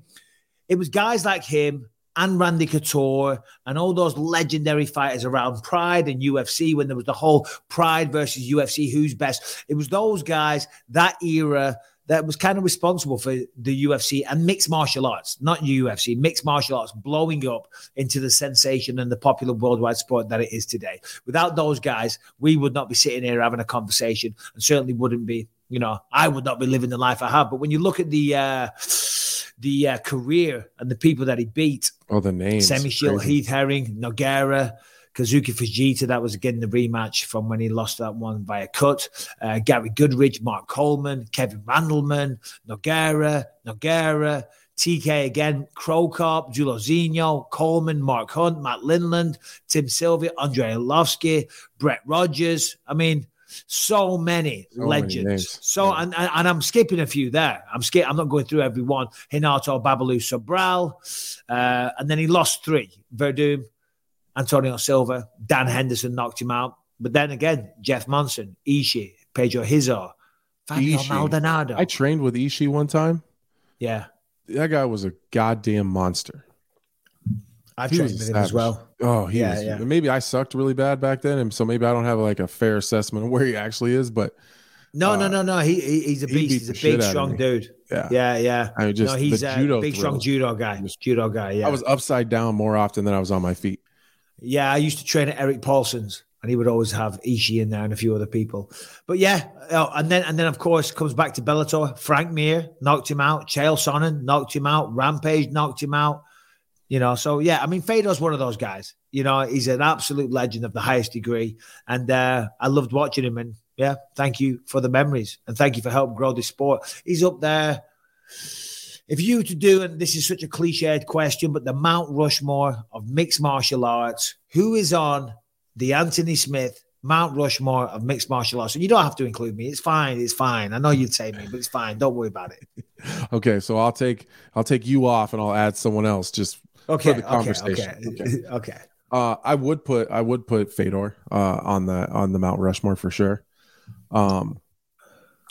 it was guys like him and Randy Couture and all those legendary fighters around Pride and UFC when there was the whole Pride versus UFC, who's best. It was those guys, that era that was kind of responsible for the UFC and mixed martial arts, not UFC, mixed martial arts blowing up into the sensation and the popular worldwide sport that it is today. Without those guys, we would not be sitting here having a conversation and certainly wouldn't be, you know, I would not be living the life I have. But when you look at the uh the uh, career and the people that he beat. Oh, the names. Semmy Schilt, Heath Herring, Nogueira, Kazuki Fujita. That was again the rematch from when he lost that one by a cut. Uh, Gary Goodridge, Mark Coleman, Kevin Randleman, Nogueira, Nogueira, TK again, Krokop, Zuluzinho, Coleman, Mark Hunt, Matt Lindland, Tim Sylvia, Andrei Arlovsky, Brett Rogers. I mean, so many So legends. names. so Yeah. and, and and I'm skipping a few there. I'm skip. I'm not going through every one. Renato Babalu Sobral, uh, and then he lost three. Werdum, Antonio Silva, Dan Henderson knocked him out. But then again, Jeff Monson, Ishii, Pedro Rizzo, Fabio Ishii. Maldonado. I trained with Ishii one time. yeah, That guy was a goddamn monster. I've He trained with him as well. Oh, he Yeah, was. yeah. Maybe I sucked really bad back then, and so maybe I don't have like a fair assessment of where he actually is. But No, no, Uh, no, no. He, he he's a beast. beat He's a big, strong dude. yeah, Yeah, yeah. I mean, just no, he's a big, strong throws. judo guy. Just- judo guy. Yeah, I was upside down more often than I was on my feet. Yeah, I used to train at Erik Paulson's, and he would always have Ishii in there and a few other people. But yeah, oh, and then and then of course comes back to Bellator. Frank Mir knocked him out. Chael Sonnen knocked him out. Rampage knocked him out. You know, so yeah, I mean, Fedor's one of those guys. You know, he's an absolute legend of the highest degree, and uh, I loved watching him. And yeah, thank you for the memories, and thank you for helping grow this sport. He's up there. If you were to do, and this is such a cliched question, but the Mount Rushmore of mixed martial arts, who is on the Anthony Smith Mount Rushmore of mixed martial arts? And you don't have to include me. It's fine. It's fine. I know you'd say me, but it's fine. Don't worry about it. Okay, so I'll take I'll take you off, and I'll add someone else. Just Okay. the okay, conversation. Okay. Okay. uh, I would put I would put Fedor uh, on the on the Mount Rushmore for sure. Um,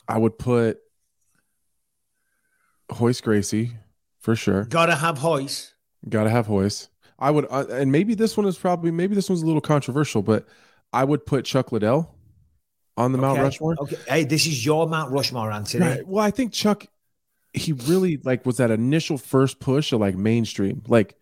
I would put Royce Gracie for sure. Gotta have Royce. Got to have Royce. I would, uh, and maybe this one is probably maybe this one's a little controversial, but I would put Chuck Liddell on the Mount Rushmore. Okay. Hey, this is your Mount Rushmore, Anthony. Right. Well, I think Chuck, he really like was that initial first push of like mainstream. Like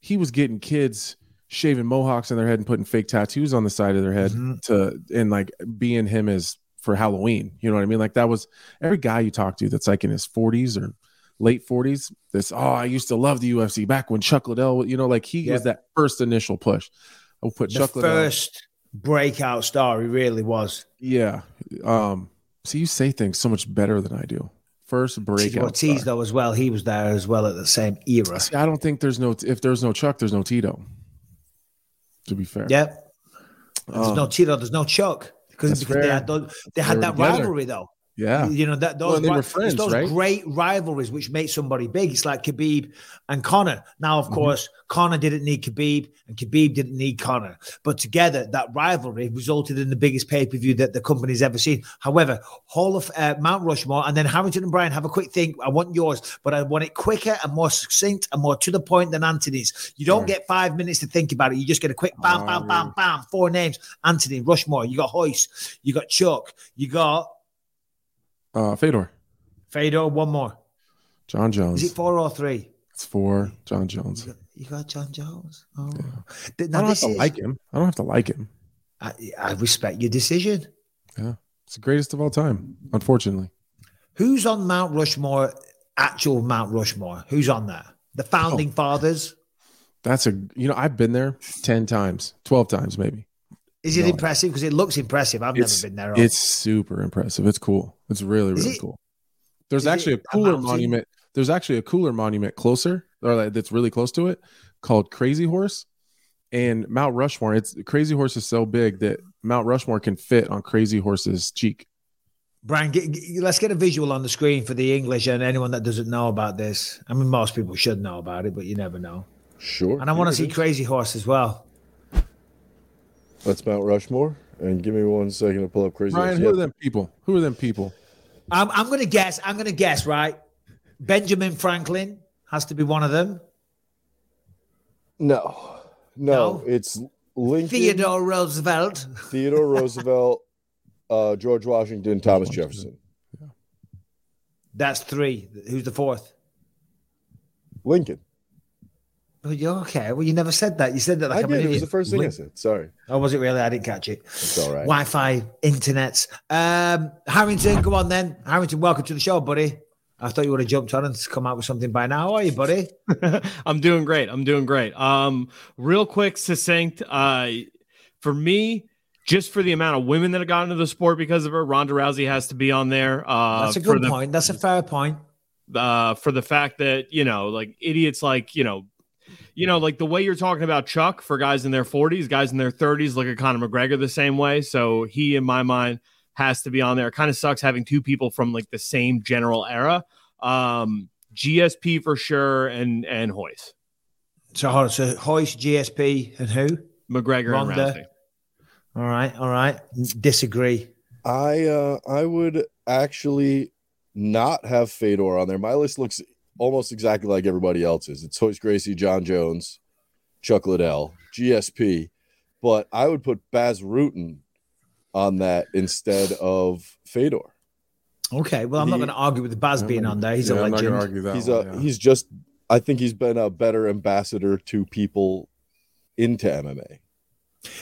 he was getting kids shaving mohawks in their head and putting fake tattoos on the side of their head Mhm. to and like being him as for Halloween. You know what I mean? Like that was every guy you talk to that's like in his 40s or late 40s. This oh, I used to love the UFC back when Chuck Liddell. You know, like he Yep. was that first initial push. I'll put The Chuck Liddell. first breakout star, he really was. Yeah. Um. So you say things so much better than I do. First breakout. Ortiz, star. though, as well. He was there as well at the same era. See, I don't think there's no if there's no Chuck, there's no Tito. To be fair, Yep. There's Um, no Tito, there's no Chuck. Because, because they had, those, they had that together. rivalry, though. Yeah. You know that those, Well, friends, those right? great rivalries which make somebody big. It's like Khabib and Conor. Now, of Mm-hmm. course, Conor didn't need Khabib, and Khabib didn't need Conor. But together, that rivalry resulted in the biggest pay per view that the company's ever seen. However, Hall of uh, Mount Rushmore, and then Harrington and Bryan have a quick think. I want yours, but I want it quicker and more succinct and more to the point than Anthony's. You don't get five minutes to think about it. You just get a quick bam, Oh, bam, bam, really? bam. Four names: Anthony Rushmore. You got Royce. You got Chuck. You got Uh, Fedor, Fedor. One more. Jon Jones. Is it four or three? it's four. Jon Jones. You got Jon Jones. Oh, Th- I don't have to is. like him. I don't have to like him. I, I respect your decision. Yeah, it's the greatest of all time. Unfortunately, Who's on Mount Rushmore? Actual Mount Rushmore. Who's on there? The Oh. founding fathers. that's a you know I've been there ten times, twelve times maybe. Is it No. impressive? Because it looks impressive. I've It's never been there. it's super impressive. It's cool. It's really really it- cool. There's actually a cooler mountain? monument. There's actually a cooler monument closer, or like, that's really close to it, called Crazy Horse. And Mount Rushmore, it's Crazy Horse is so big that Mount Rushmore can fit on Crazy Horse's cheek. Brian, get, get- let's get a visual on the screen for the English and anyone that doesn't know about this. I mean, most people should know about it, but you never know. Sure. And I want to see. Crazy Horse as well. That's Mount Rushmore. And give me one second to pull up Crazy. Ryan, who Yep. are them people? Who are them people? I'm, I'm going to guess. I'm going to guess, right? Benjamin Franklin has to be one of them. No, no, No? it's Lincoln, Theodore Roosevelt. Theodore Roosevelt, uh, George Washington, Thomas Jefferson. That's three. Who's the fourth? Lincoln. Oh, you're okay. Well, you never said that. You said that like I I'm did. It was the first thing I said. Sorry. Oh, was it really? I didn't catch it. It's all right. Wi-Fi, internet. Um, Harrington, go on then. Harrington, welcome to the show, buddy. I thought you would have jumped on and come out with something by now. How are you, buddy? I'm doing great. I'm doing great. Um, real quick, succinct. Uh, for me, just for the amount of women that have gotten into the sport because of her, Ronda Rousey has to be on there. Uh, That's a good the, point. That's a fair point. Uh, for the fact that you know, like idiots, like you know, you know, like the way you're talking about Chuck for guys in their 40s, guys in their 30s look at Conor McGregor the same way. So he, in my mind, has to be on there. It kind of sucks having two people from like the same general era. Um, GSP for sure, and and Royce, So, hold on. So, Royce, GSP, and who? McGregor, Ronda. and Rousey. All right. All right. Disagree. I uh I would actually not have Fedor on there. My list looks almost exactly like everybody else's. It's Royce Gracie, Jon Jones, Chuck Liddell, GSP, but I would put Bas Rutten on that instead of Fedor. Okay. Well, I'm not going to argue with the Bas being on there. He's Yeah, a I'm not legend. argue that. he's one, a yeah. he's just I think he's been a better ambassador to people into MMA.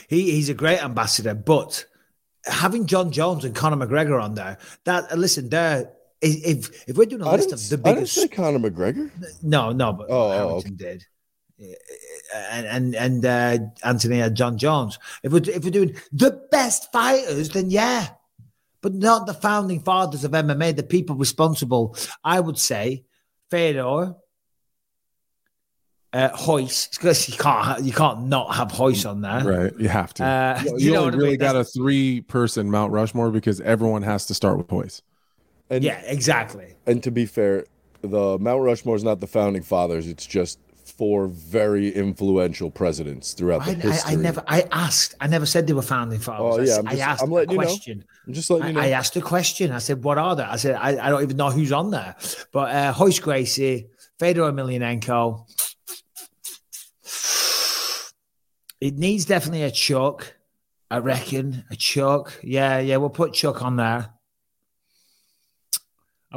He he's a great ambassador, but having Jon Jones and Conor McGregor on there, that listen, there if if we're doing a I list of the biggest, I didn't biggest, say Conor McGregor. no, no, but Oh, oh, Hamilton did. And and and uh, Anthony had Jon Jones. If we're if we're doing the best fighters, then yeah, but not the founding fathers of MMA, the people responsible. I would say Fedor, uh, Royce, because you can't you can't not have Royce on there. right. You have to. Uh, you you know only what I really mean? got a three person Mount Rushmore because everyone has to start with Royce. And yeah, exactly. and to be fair, the Mount Rushmore is not the founding fathers. It's just four very influential presidents throughout the I, I, history. I never, I asked, I never said they were founding fathers. Oh, I yeah, I'm I, asked I'm letting a you know. question. I'm just letting I, you know. I asked a question. I said, "What are they?" I said, "I, I don't even know who's on there." But uh, Royce Gracie, Fedor Emelianenko. It needs definitely a Chuck, I reckon. A Chuck, yeah, yeah. We'll put Chuck on there.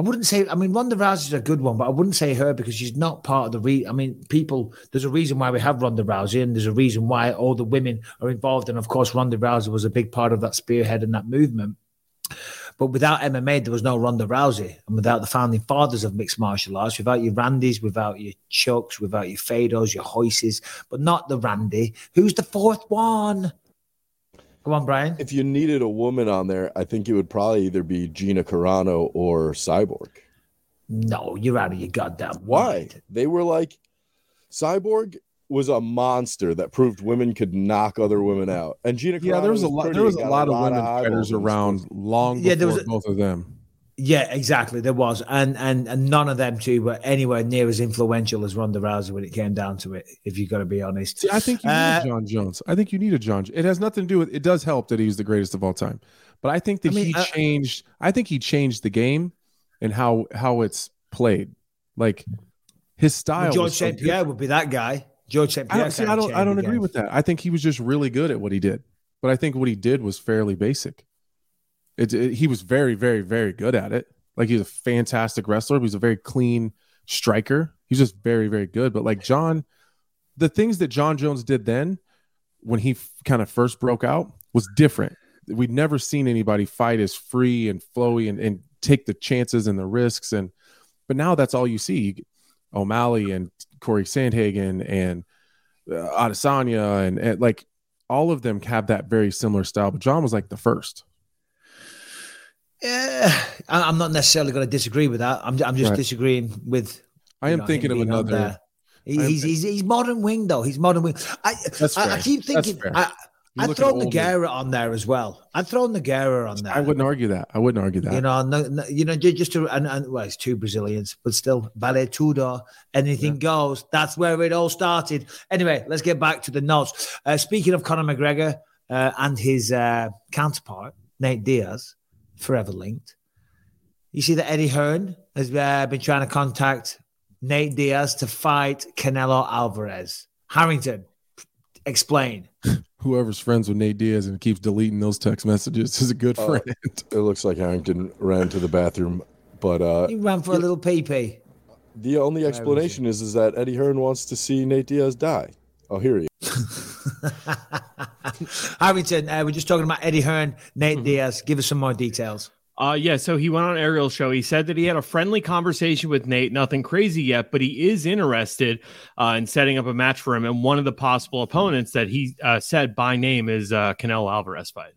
I wouldn't say. I mean, Ronda Rousey's a good one, but I wouldn't say her because she's not part of the. Re- I mean, people. There's a reason why we have Ronda Rousey, and there's a reason why all the women are involved. And of course, Ronda Rousey was a big part of that spearhead and that movement. But without MMA, there was no Ronda Rousey, and without the founding fathers of mixed martial arts, without your Randys, without your Chucks, without your Fados, your Hoises, but not the Randy. Who's the fourth one? Come on, Brian. if you needed a woman on there, I think it would probably either be Gina Carano or Cyborg. No, you're out of your goddamn Why? mind. They were like Cyborg was a monster that proved women could knock other women out. And Gina Carano Yeah, there was a lot. There was a got lot of women eyeballs fighters around sport. long Yeah, before there was a- both of them. Yeah, exactly. There was, and and and none of them two were anywhere near as influential as Ronda Rousey when it came down to it. If you've got to be honest, See, I think you need Uh, a Jon Jones. I think you need a Jon. It has nothing to do with. It does help that he's the greatest of all time, but I think that I mean, he uh, changed. I think he changed the game and how how it's played. Like his style. George so St. Pierre would be that guy. George St. I don't see. I don't. I don't agree with that. I think he was just really good at what he did, but I think what he did was fairly basic. It, it- he was very, very, very good at it. Like he's a fantastic wrestler. He's a very clean striker. He's just very, very good. But like Jon, the things that Jon Jones did then, when he f- kind of first broke out, was different. We'd never seen anybody fight as free and flowy and, and take the chances and the risks. And but now that's all you see. O'Malley and Corey Sandhagen and uh, Adesanya and, and like all of them have that very similar style. But Jon was like the first. Yeah, I- I'm not necessarily going to disagree with that. I'm I'm just Right. disagreeing with. I am know, thinking of another. there. He- he's, he's he's modern wing though. He's modern wing. I I, I keep thinking. I, I'd throw older. Nogueira on there as well. I'd throw Nogueira on there. I wouldn't argue that. I wouldn't argue that. You know, no, no, you know, ju- just to and, and well, it's two Brazilians, but still, Vale Tudo, anything goes. That's where it all started. Anyway, let's get back to the notes. Uh, speaking of Conor McGregor uh, and his uh, counterpart Nate Diaz, forever linked. You see that Eddie Hearn has uh, been trying to contact Nate Diaz to fight Canelo Alvarez. Harrington, explain. Whoever's friends with Nate Diaz and keeps deleting those text messages is a good Uh, friend. It looks like Harrington ran to the bathroom, but uh, He ran for a little pee pee. the only explanation is is that Eddie Hearn wants to see Nate Diaz die. Oh, here he is. Harrington, uh, we're just talking about Eddie Hearn, Nate Diaz. Give us some more details. Uh, yeah, so he went on Ariel's show. He said that he had a friendly conversation with Nate, nothing crazy yet, but he is interested uh, in setting up a match for him. And one of the possible opponents that he uh, said by name is uh, Canelo Alvarez fight.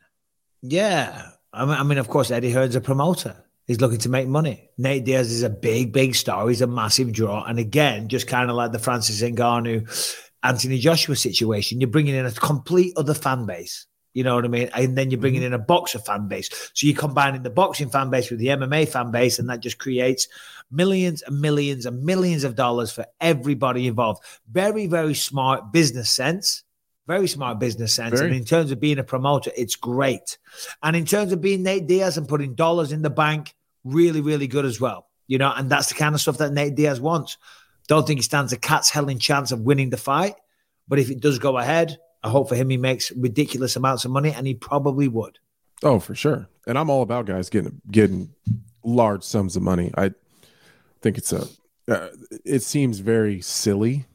Yeah. I mean, I mean, of course, Eddie Hearn's a promoter. He's looking to make money. Nate Diaz is a big, big star. He's a massive draw. And again, just kind of like the Francis Ngannou, Anthony Joshua situation, you're bringing in a complete other fan base. You know what I mean? And then you're bringing mm-hmm. in a boxer fan base. So you're combining the boxing fan base with the MMA fan base, and that just creates millions and millions and millions of dollars for everybody involved. Very, very smart business sense. Very smart business sense. Very. And in terms of being a promoter, it's great. And in terms of being Nate Diaz and putting dollars in the bank, really, really good as well. You know, and that's the kind of stuff that Nate Diaz wants. Don't think he stands a cat's helling chance of winning the fight. But if it does go ahead, I hope for him he makes ridiculous amounts of money, and he probably would. Oh, for sure. And I'm all about guys getting getting large sums of money. I think it's a. Uh, it seems very silly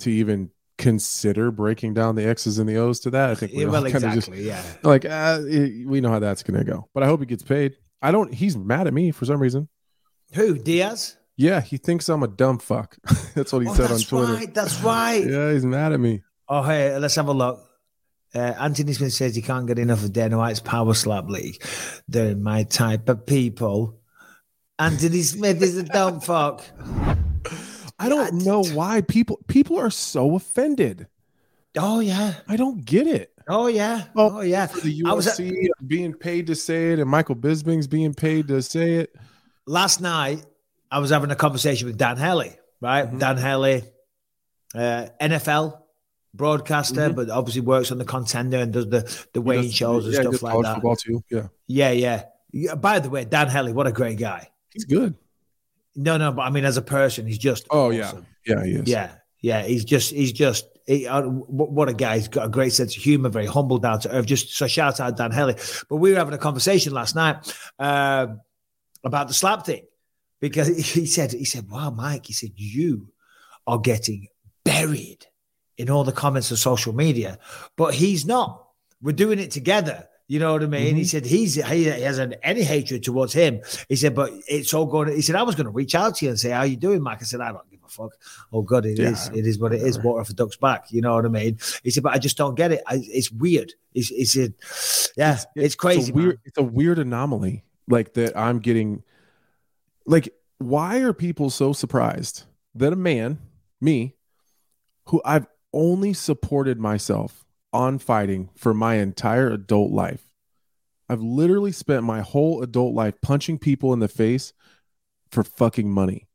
to even consider breaking down the X's and the O's to that. I think we Yeah, well, exactly. yeah. like uh, it- we know how that's going to go. But I hope he gets paid. I don't. He's mad at me for some reason. Who Diaz? Yeah, he thinks I'm a dumb fuck. that's what he Oh, said on that's Twitter. right. That's right. Yeah, he's mad at me. Oh, hey, let's have a look. Uh, Anthony Smith says he can't get enough of Dana White's Power Slap League. They're my type of people. Anthony Smith is a dumb fuck. I don't know why people people are so offended. Oh yeah. I don't get it. Oh yeah. Well, oh yeah. The I was at- UFC being paid to say it, and Michael Bisping's being paid to say it. last night I was having a conversation with Dan Hellie, right? Mm-hmm. Dan Hellie, uh, NFL broadcaster, Mhm. but obviously works on the contender and does the the weighing shows and yeah, stuff like that. Football too. Yeah, Yeah, yeah, yeah. By the way, Dan Hellie, what a great guy. he's good. No, no, but I mean, as a person, he's just Oh awesome. yeah, yeah, he is. Yeah, yeah, he's just he's just he, uh, what a guy. He's got a great sense of humor, very humble, down to earth. Just so shout out Dan Hellie. But we were having a conversation last night um about the slap thing because he said he said, "Wow, Mike," he said, "You are getting buried in all the comments of social media, but he's not. We're doing it together." You know what I mean? He mm-hmm. said he's he hasn't any hatred towards him. He said, but it's all going. He said I was going to reach out to you and say how you doing, Mike. I said I don't give a fuck. Oh God, it is. Yeah, It is what it is. Water off a duck's back. You know what I mean? He said, but I just don't get it. I, it's weird. He, he said, yeah, it's, crazy. It's a weird. It's a weird anomaly. Like that, I'm getting. Like, why are people so surprised that a man, me, who I've only supported myself on fighting for my entire adult life. I've literally spent my whole adult life punching people in the face for fucking money.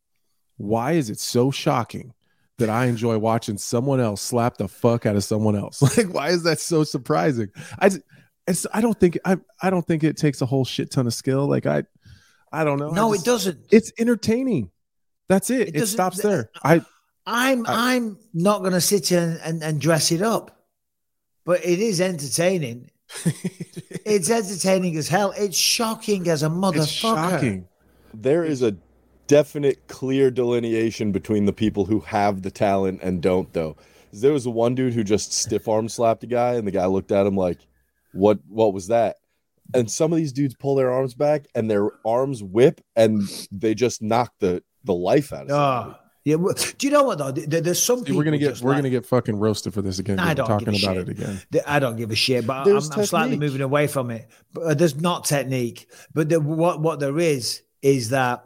Why is it so shocking that I enjoy watching someone else slap the fuck out of someone else? Like, why is that so surprising? I, it's, I don't think I, I don't think it takes a whole shit ton of skill. Like I, I don't know. No, just- it doesn't. It's entertaining. That's it. It It, stops there. Uh, I, I'm I- I'm not going to sit here and, and, and dress it up, but it is entertaining. it's entertaining as hell. It's shocking as a motherfucker. it's shocking. There is a definite, clear delineation between the people who have the talent and don't, though. There was one dude who just stiff arm slapped a guy, and the guy looked at him like, "What? What was that?" And some of these dudes pull their arms back, and their arms whip, and they just knock the the life out of somebody. Oh, yeah. well, Do you know what though? There- There's some See, people we're gonna get we're like- gonna get fucking roasted for this again. I don't talking give a about shit. it again. I don't give a shit, but I'm, I'm slightly moving away from it. But uh, there's not technique. But the, what what there is is that,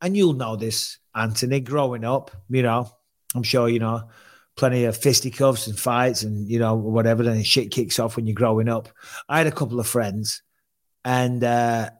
and you'll know this, Anthony. Growing up, you know, I'm sure you know, plenty of fisticuffs and fights and you know whatever. Then shit kicks off when you're growing up. I had a couple of friends, and uh,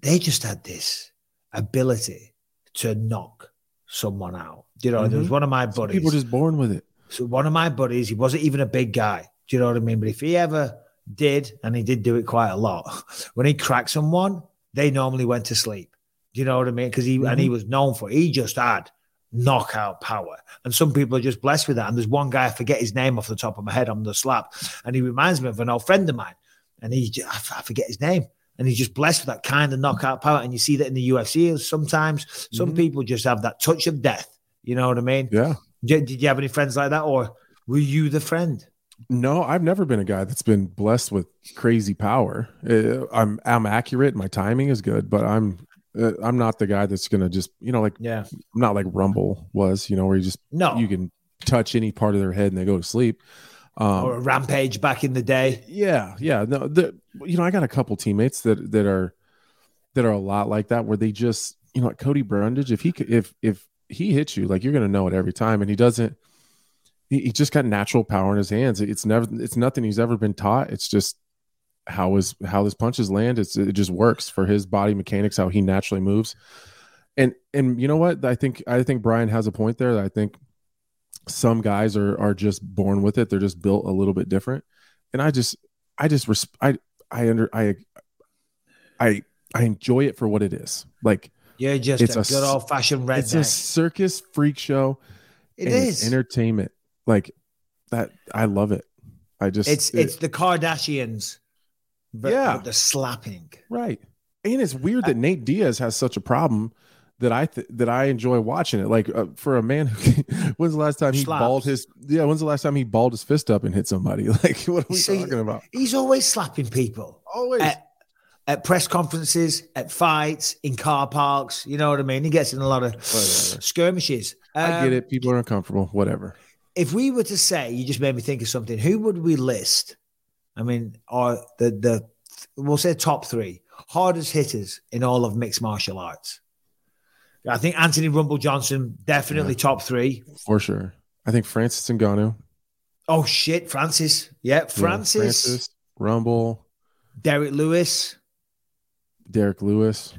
they just had this ability to knock someone out. You know, there was Mhm. one of my Some buddies. people are just born with it. So one of my buddies, he wasn't even a big guy. Do you know what I mean? But if he ever did, and he did do it quite a lot, when he cracked someone, they normally went to sleep. Do you know what I mean? Because he and Mm-hmm. he was known for he just had knockout power. And some people are just blessed with that. And there's one guy, I forget his name off the top of my head on the slap, and he reminds me of an old friend of mine. And he, j- I forget his name. And he's just blessed with that kind of knockout power. And you see that in the UFC sometimes. Some Mhm. people just have that touch of death. You know what I mean? Yeah. Did, did you have any friends like that, or were you the friend? No, I've never been a guy that's been blessed with crazy power. Uh, I'm I'm accurate. My timing is good, but I'm uh, I'm not the guy that's gonna just you know like Yeah. I'm not like Rumble was. You know where you just No. you can touch any part of their head and they go to sleep. Um, or a rampage back in the day. yeah, yeah. No, the, you know, I got a couple teammates that that are that are a lot like that, where they just, you know, like Cody Brundage. If he could, if if he hits you, like you're gonna know it every time, and he doesn't. He, he just got natural power in his hands. It's never, it's nothing he's ever been taught. It's just how his how his punches land. It's it just works for his body mechanics, how he naturally moves. And and you know what? I think I think Brian has a point there. I think some guys are are just born with it. They're just built a little bit different. And I just I just res- I I under I I I enjoy it for what it is. Like You're just It's a, good old fashioned it's a circus freak show. It is. entertainment. Like that I love it. I just It's it- it's the Kardashians, but, Yeah. but the slapping. right. And it's weird that Nate Diaz has such a problem that I th- that I enjoy watching it. Like uh, for a man who when's the last time he Slaps. balled his yeah, when's the last time he balled his fist up and hit somebody? Like what are we See, talking about? He's always slapping people Always. at, at press conferences, at fights, in car parks. You know what I mean? He gets in a lot of Whatever. skirmishes. I Um, get it. People are uncomfortable. Whatever. If we were to say, you just made me think of something. Who would we list? I mean, or the the we'll say top three hardest hitters in all of mixed martial arts. I think Anthony Rumble Johnson definitely top three. For sure. I think Francis Ngannou. Oh shit, Francis. Yeah, Yeah, Francis, Rumble, Derrick Lewis. Derrick Lewis,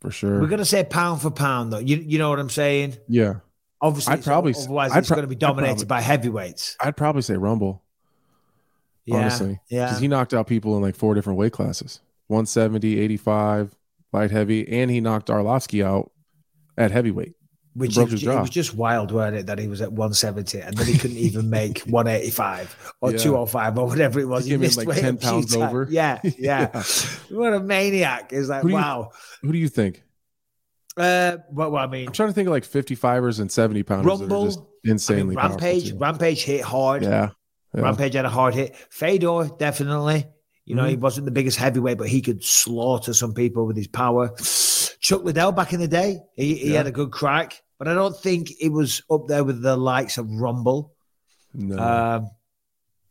for sure. We're gonna say pound for pound though. You you know what I'm saying? yeah. Obviously, I'd probably- otherwise I'd it's pro- going to be dominated probably- by heavyweights. I'd probably say Rumble, Yeah, honestly. yeah. Because he knocked out people in like four different weight classes 170, 85, light heavy, and he knocked Arlovsky out at heavyweight. Which broke is, his it was just wild, weren't it? That he was at 170 and then he couldn't even make 185 or Yeah. 205 or whatever it was. He in missed like 10 pounds over. Yeah, yeah, Yeah. What a maniac! It's like Who you- wow. Who do you think? Uh, well, well, I mean, I'm trying to think of like 55ers and 70 pounders are just Rumble, I insanely mean, Rampage. Rampage hit hard. Yeah. yeah. Rampage had a hard hit. Fedor definitely. You know, Mhm. he wasn't the biggest heavyweight, but he could slaughter some people with his power. Chuck Liddell back in the day, he, he Yeah. had a good crack, but I don't think it was up there with the likes of Rumble. No. Um,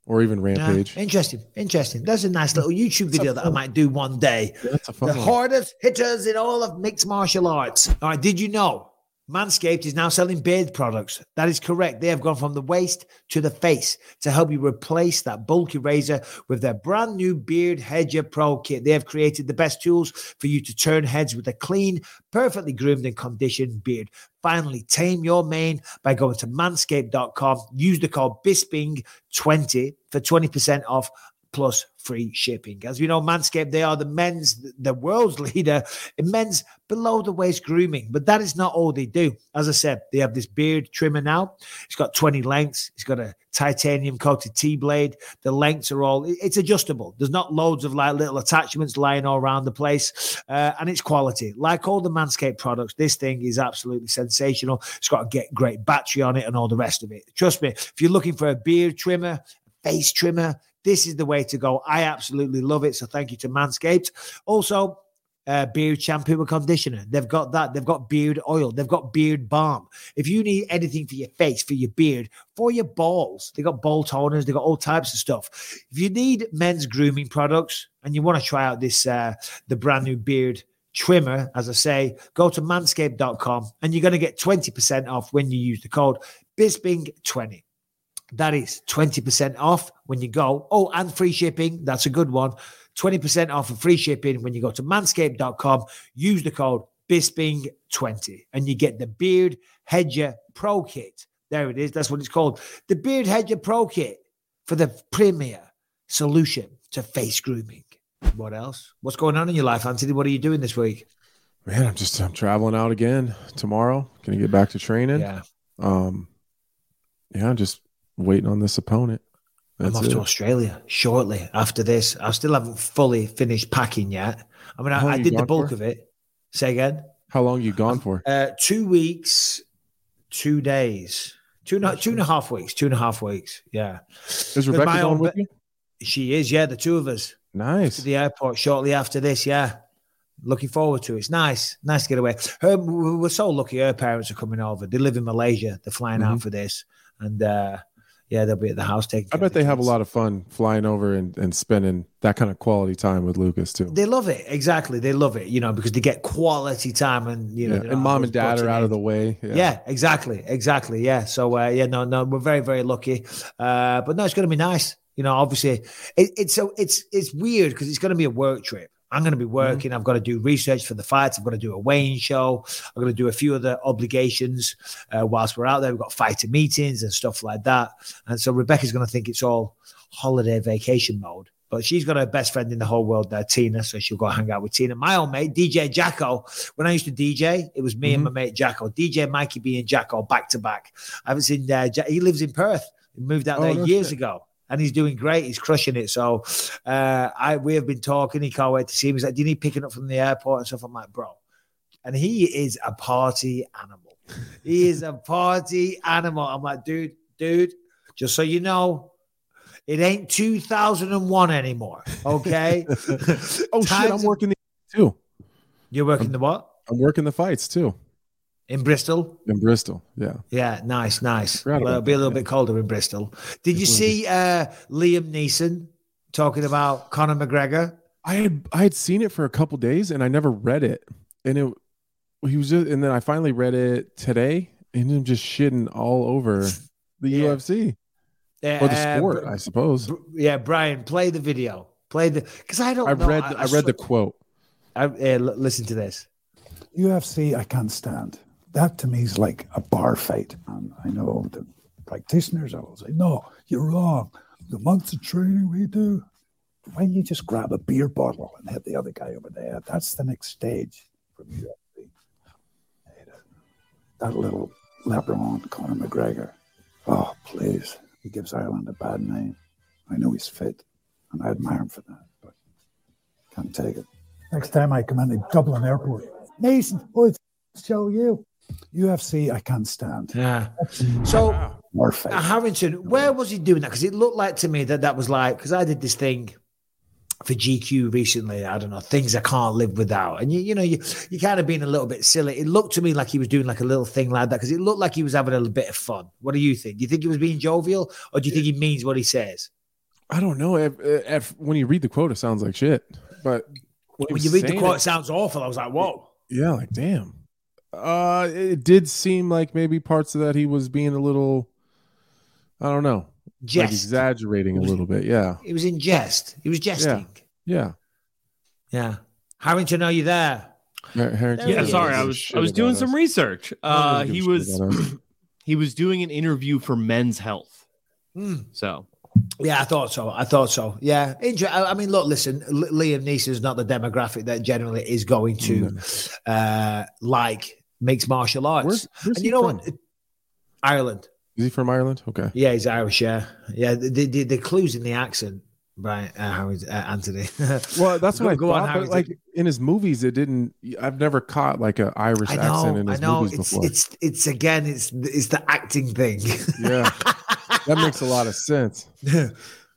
or even yeah, Rampage. interesting, interesting. That's a nice little YouTube video that I might do one day. Yeah, that's a fun The one. hardest hitters in all of mixed martial arts. All right, did you know Manscaped is now selling beard products? That is correct. They have gone from the waist to the face to help you replace that bulky razor with their brand new Beard Hedger Pro kit. They have created the best tools for you to turn heads with a clean, perfectly groomed and conditioned beard. Finally, tame your mane by going to manscaped.com. Use the code BISPING20 for 20% off plus free shipping. As we know, Manscaped, they are the men's, the world's leader in men's below the waist grooming. But that is not all they do. As I said, they have this beard trimmer now. It's got 20 lengths. It's got a titanium coated T blade. The lengths are all, it's adjustable. There's not loads of like little attachments lying all around the place. Uh, and it's quality. Like all the Manscaped products, this thing is absolutely sensational. It's got a get great battery on it and all the rest of it. Trust me, if you're looking for a beard trimmer, face trimmer, this is the way to go. I absolutely love it. So thank you to Manscaped. Also, uh, beard shampoo and conditioner. They've got that. They've got beard oil. They've got beard balm. If you need anything for your face, for your beard, for your balls, they got ball toners. They got all types of stuff. If you need men's grooming products and you want to try out this, uh, the brand new beard trimmer, as I say, go to manscaped.com and you're going to get 20% off when you use the code BISPING20. That is 20% off when you go. Oh, and free shipping. That's a good one. 20% off and free shipping when you go to manscaped.com. Use the code BISPING20 and you get the Beard Hedger Pro Kit. There it is. That's what it's called. The Beard Hedger Pro Kit for the premier solution to face grooming. What else? What's going on in your life, Anthony? What are you doing this week? Man, I'm just I'm traveling out again tomorrow. Gonna get back to training. Yeah. Um yeah, I'm just waiting on this opponent. That's I'm off it. to Australia shortly after this. I still haven't fully finished packing yet. I mean, I, I did the bulk for? of it. Say again. How long you gone for? Uh, two weeks, two days. Two and, two and a half weeks. Two and a half weeks. Yeah. Is Rebecca going with you? She is. Yeah, the two of us Nice. to the airport shortly after this. Yeah. Looking forward to it. It's nice. Nice to get away. Her, we- we're so lucky. Her parents are coming over. They live in Malaysia. They're flying out for this, and uh, yeah, they'll be at the house taking. I bet they have a lot of fun flying over and, and spending that kind of quality time with Lucas too. They love it. Exactly. They love it. You know, because they get quality time, and you know, Yeah. And mom and dad are out of the way. Yeah. exactly, exactly. Yeah. So uh, yeah, no, no, we're very, very lucky. Uh, but no, it's going to be nice. You know, obviously, it, it's so it's it's weird because it's going to be a work trip. I'm going to be Mm-hmm. working. I've got to do research for the fights. I've got to do a weighing show. I'm going to do a few other obligations uh, whilst we're out there. We've got fighter meetings and stuff like that. And so Rebecca's going to think it's all holiday vacation mode. But she's got her best friend in the whole world there, Tina. So she'll go hang out with Tina. My old mate, DJ Jacko. When I used to DJ, it was me and my Mm-hmm. mate Jacko. DJ Mikey B and Jacko back to back. I haven't seen. Uh, Ja- he lives in Perth. He moved out Oh, there years ago, and he's doing great. He's crushing it. So uh, I we have been talking. He can't wait to see him. He's like, "Do you need picking up from the airport and stuff?" I'm like, "Bro," and he is a party animal. He is a party animal. I'm like, dude, dude. Just so you know, it ain't 2001 anymore. Okay. Oh shit! I'm working the too. You're working the what I'm working the fights too in Bristol? in Bristol. Yeah. Yeah, nice, nice. Forgot Well, it'll be a little yeah. bit colder in Bristol. Did you see uh, Liam Neeson talking about Conor McGregor? I had I had seen it for a couple days and I never read it, and it he was just and then I finally read it today, and him just shitting all over the Yeah. UFC or the Uh, sport, Br- I suppose. Br- yeah, Brian, play the video. Play the because I don't. I know. read I, read the quote. I, uh, listen to this. UFC, I can't stand. That to me is like a bar fight. And I know the practitioners I will say, no, you're wrong. The months of training we do, why don't you just grab a beer bottle and hit the other guy over there? That's the next stage from UFC. That- little leprechaun, Conor McGregor. Oh, please. He gives Ireland a bad name. I know he's fit, and I admire him for that, but can't take it. Next time I come into Dublin Airport, Mason, oh, it's show you. UFC, I can't stand. Yeah. So More fight. Harrington, where was he doing that? Because it looked like to me that that was like because I did this thing for GQ recently. I don't know things I can't live without, and you you know you you kind of being a little bit silly. It looked to me like he was doing like a little thing like that because it looked like he was having a little bit of fun. What do you think? Do you think he was being jovial, or do you think he means what he says? I don't know. If, if, when you read the quote, it sounds like shit. But when, When you read the quote, it- it sounds awful. I was like, whoa. yeah, like damn. Uh, it did seem like maybe parts of that he was being a little, I don't know, like Jest. exaggerating a little bit. Yeah, He was in jest. He was jesting. yeah. Yeah. Harrington, are you there? Har- Harrington Yeah, sorry, give I a was I was about doing us. some research. Uh, he was he was doing an interview for Men's Health. Hmm. So Yeah, I thought so. I thought so. Yeah. Inter- I I mean, look, listen, L- Liam Neeson is not the demographic that generally is going to uh, like mixed martial arts. Where's- where's and you know from? what? Ireland. Is he from Ireland? Okay. Yeah, he's Irish. Yeah. Yeah. The, the, the clues in the accent, right, uh, Howard, uh, Anthony. Well, that's what Go- I go on, but like in his movies, it didn't. I've never caught like an Irish I accent know. in I his know. movies It's, before. it's, it's again, it's, it's the acting thing. yeah, that makes a lot of sense. you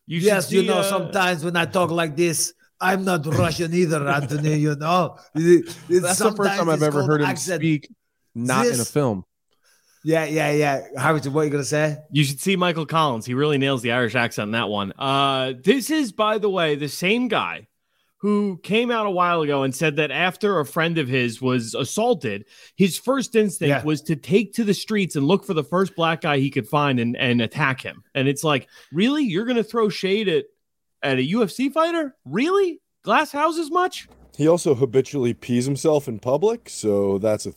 yes, should you know, uh, sometimes when I talk like this, I'm not Russian either, Anthony. You know, it's- That's the first time I've ever called heard him accent. speak not in a film. Yeah, yeah, yeah. Harrington, what are you gonna say? You should see Michael Collins. He really nails the Irish accent in that one. Uh, this is, by the way, the same guy who came out a while ago and said that after a friend of his was assaulted, his first instinct Yeah. was to take to the streets and look for the first black guy he could find and, and attack him. And it's like, really? You're going to throw shade at, at a UFC fighter? Really? Glass houses much? He also habitually pees himself in public, so that's a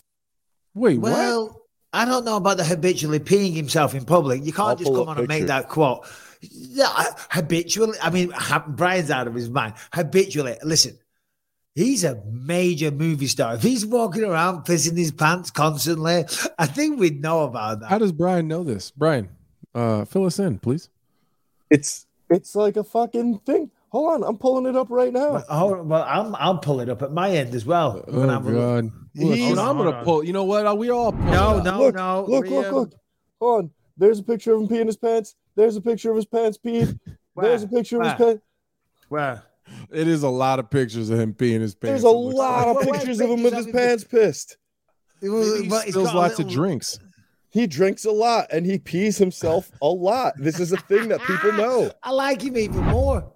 Wait, Well, I don't know about the habitually peeing himself in public. You can't I'll just come on and make that quote. Yeah, habitually. I mean, ha- Brian's out of his mind. Habitually, listen. He's a major movie star. If he's walking around pissing his pants constantly, I think we'd know about that. How does Brian know this? Brian, uh, fill us in, please. it's it's like a fucking thing. Hold on, I'm pulling it up right now. Oh, hold well, I'm I'll pull it up at my end as well. Oh, We're Oh gonna have. God! Look, He's- I'm gonna pull. You know what? Uh, we all pull No, up. no, look, no. look, we, look, look. Hold on. There's a picture of him peeing his pants. There's a picture of his pants peed. There's a picture of his Where? pants. Where? It is a lot of pictures of him peeing his pants. There's a lot like. of pictures where of him with his pants pissed. Well, He well, he's spills got a lots of drinks. He drinks a lot and he pees himself a lot. This is a thing that people know. I like him even more.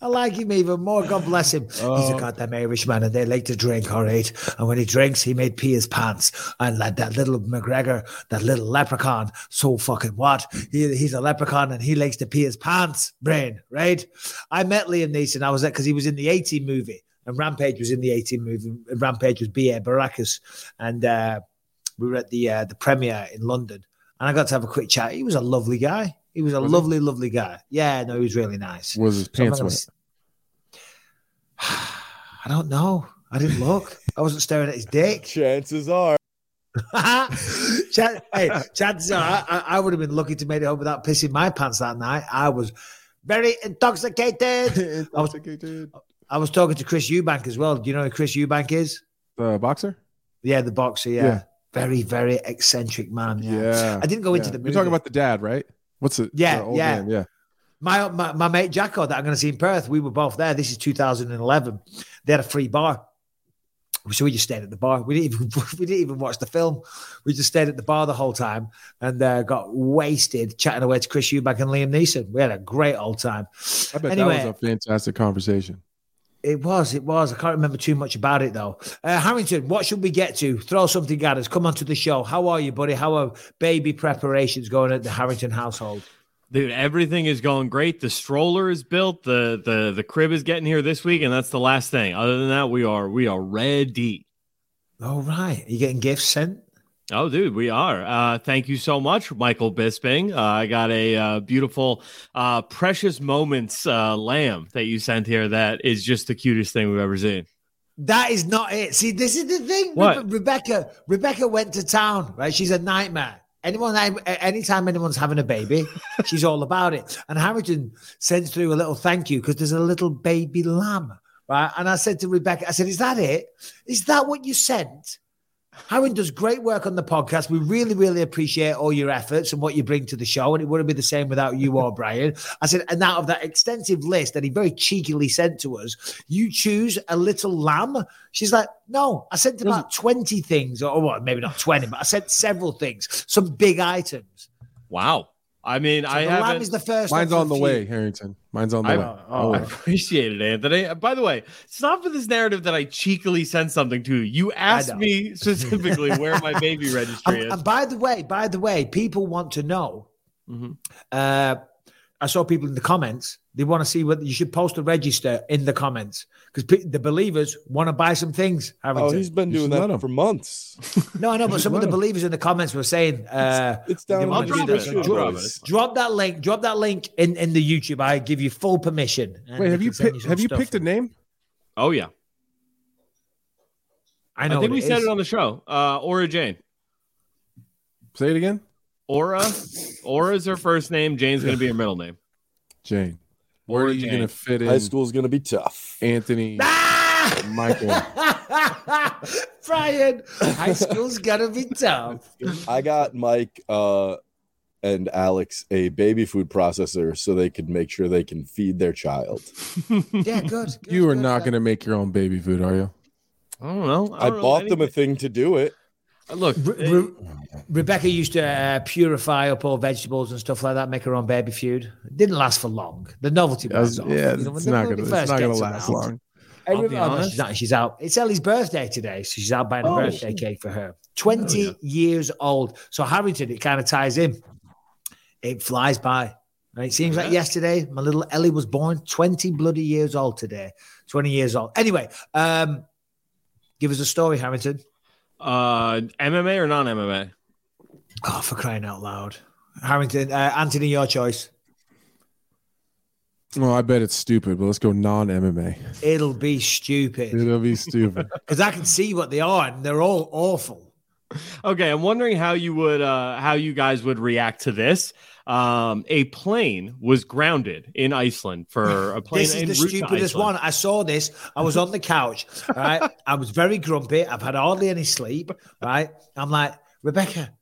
I like him even more. God bless him. He's a Oh. goddamn Irishman, and they like to drink, all right. And when he drinks, he made pee his pants. And like that little McGregor, that little leprechaun, so fucking what? He, he's a leprechaun, and he likes to pee his pants. Brain, right? I met Liam Neeson. I was there because he was in the A-Team movie, and Rampage was in the A-Team movie. Rampage was B.A. Baracus, and uh, we were at the uh, the premiere in London, and I got to have a quick chat. He was a lovely guy. He was a Was he? lovely, lovely guy. Yeah, no, he was really nice. Was his So I'm pants gonna wet? s- I don't know. I didn't look. I wasn't staring at his dick. Chances are. Chan- hey, chances are I, I- I would have been lucky to make it home without pissing my pants that night. I was very intoxicated. I was, I was talking to Chris Eubank as well. Do you know who Chris Eubank is? The boxer? Yeah, the boxer. Yeah. Yeah. Very, very eccentric man. Yeah. Yeah. I didn't go into yeah. the You're talking about the dad, right? What's it? Yeah, the old yeah. man, yeah. My, my my mate Jacko that I'm going to see in Perth, we were both there. This is 2011. They had a free bar, so we just stayed at the bar. We didn't even we didn't even watch the film. We just stayed at the bar the whole time and uh, got wasted chatting away to Chris Eubank and Liam Neeson. We had a great old time. I bet Anyway. that was a fantastic conversation. It was, it was. I can't remember too much about it though. Uh, Harrington, what should we get to? Throw something at us. Come on to the show. How are you, buddy? How are baby preparations going at the Harrington household? Dude, everything is going great. The stroller is built. The the the crib is getting here this week, and that's the last thing. Other than that, we are we are ready. All right. Are you getting gifts sent? Oh, dude, we are. Uh, thank you so much, Michael Bisping. Uh, I got a uh, beautiful, uh, precious moments uh, lamb that you sent here. That is just the cutest thing we've ever seen. That is not it. See, this is the thing. What? Rebe- Rebecca, Rebecca went to town, right? She's a nightmare. Anyone, anytime anyone's having a baby, she's all about it. And Harrington sends through a little thank you because there's a little baby lamb, right? And I said to Rebecca, I said, "Is that it? Is that what you sent?" Harrington does great work on the podcast. We really, really appreciate all your efforts and what you bring to the show. And it wouldn't be the same without you or Brian. I said, and out of that extensive list that he very cheekily sent to us, you choose a little lamb. She's like, no, I sent about 20 things, or well, maybe not 20, but I sent several things, some big items. Wow. I mean, So I the haven't. is the first. Mine's on the few. way, Harrington. Mine's on the I, way. oh, I appreciate it, Anthony. By the way, it's not for this narrative that I cheekily sent something to you. You asked me specifically where my baby registry And, is. and by the way, by the way, people want to know. Mhm. Uh, I saw people in the comments. They want to see what you should post a register in the comments because pe- the believers want to buy some things. Oh, he's been You doing that for months. no, I know, but some of the believers in the comments were saying, uh, It's down they the do drop this. it. description, I'll drop Drop that link. Drop that link in, in the YouTube. I give you full permission. Wait, have you send picked? Have you picked a name? oh yeah, I know. I, think we it said is. it on the show. Uh, Aura Jane. Say it again. Aura. Aura is her first name. Jane's going to be her middle name. Jane. Where are you going to fit in High school's gonna be tough. Anthony, Ah! Michael? Brian, high school's gonna be tough. I got Mike uh, and Alex a baby food processor so they could make sure they can feed their child. Yeah, good. good, You are good. not going to make your own baby food, are you? I don't know. I, don't know bought them a thing to do it. Look, Re- Re- Rebecca used to uh, purify up all vegetables and stuff like that, make her own baby food. It didn't last for long. The novelty wears off. yeah, You know, when it's the- not when gonna, It's not going to last around. long. I'll Every- be oh, no, honest. she's, not, she's out. It's Ellie's birthday today, so she's out buying a Oh. birthday cake for her. 20 years old. So Harrington, it kind of ties in. It flies by. Right? It seems like yesterday my little Ellie was born 20 bloody years old today. 20 years old. Anyway, um, give us a story, Harrington. Uh, MMA or non MMA? Oh, for crying out loud. Harrington, uh, Anthony, your choice. Well, I bet it's stupid, but let's go non MMA. It'll be stupid It'll be stupid. because I can see what they are and they're all awful. Okay, I'm wondering how you would, uh, how you guys would react to this. Um, a plane was grounded in Iceland for a plane. This is the stupidest one. I saw this. I was on the couch, right? I was very grumpy. I've had hardly any sleep, right? I'm like, Rebecca,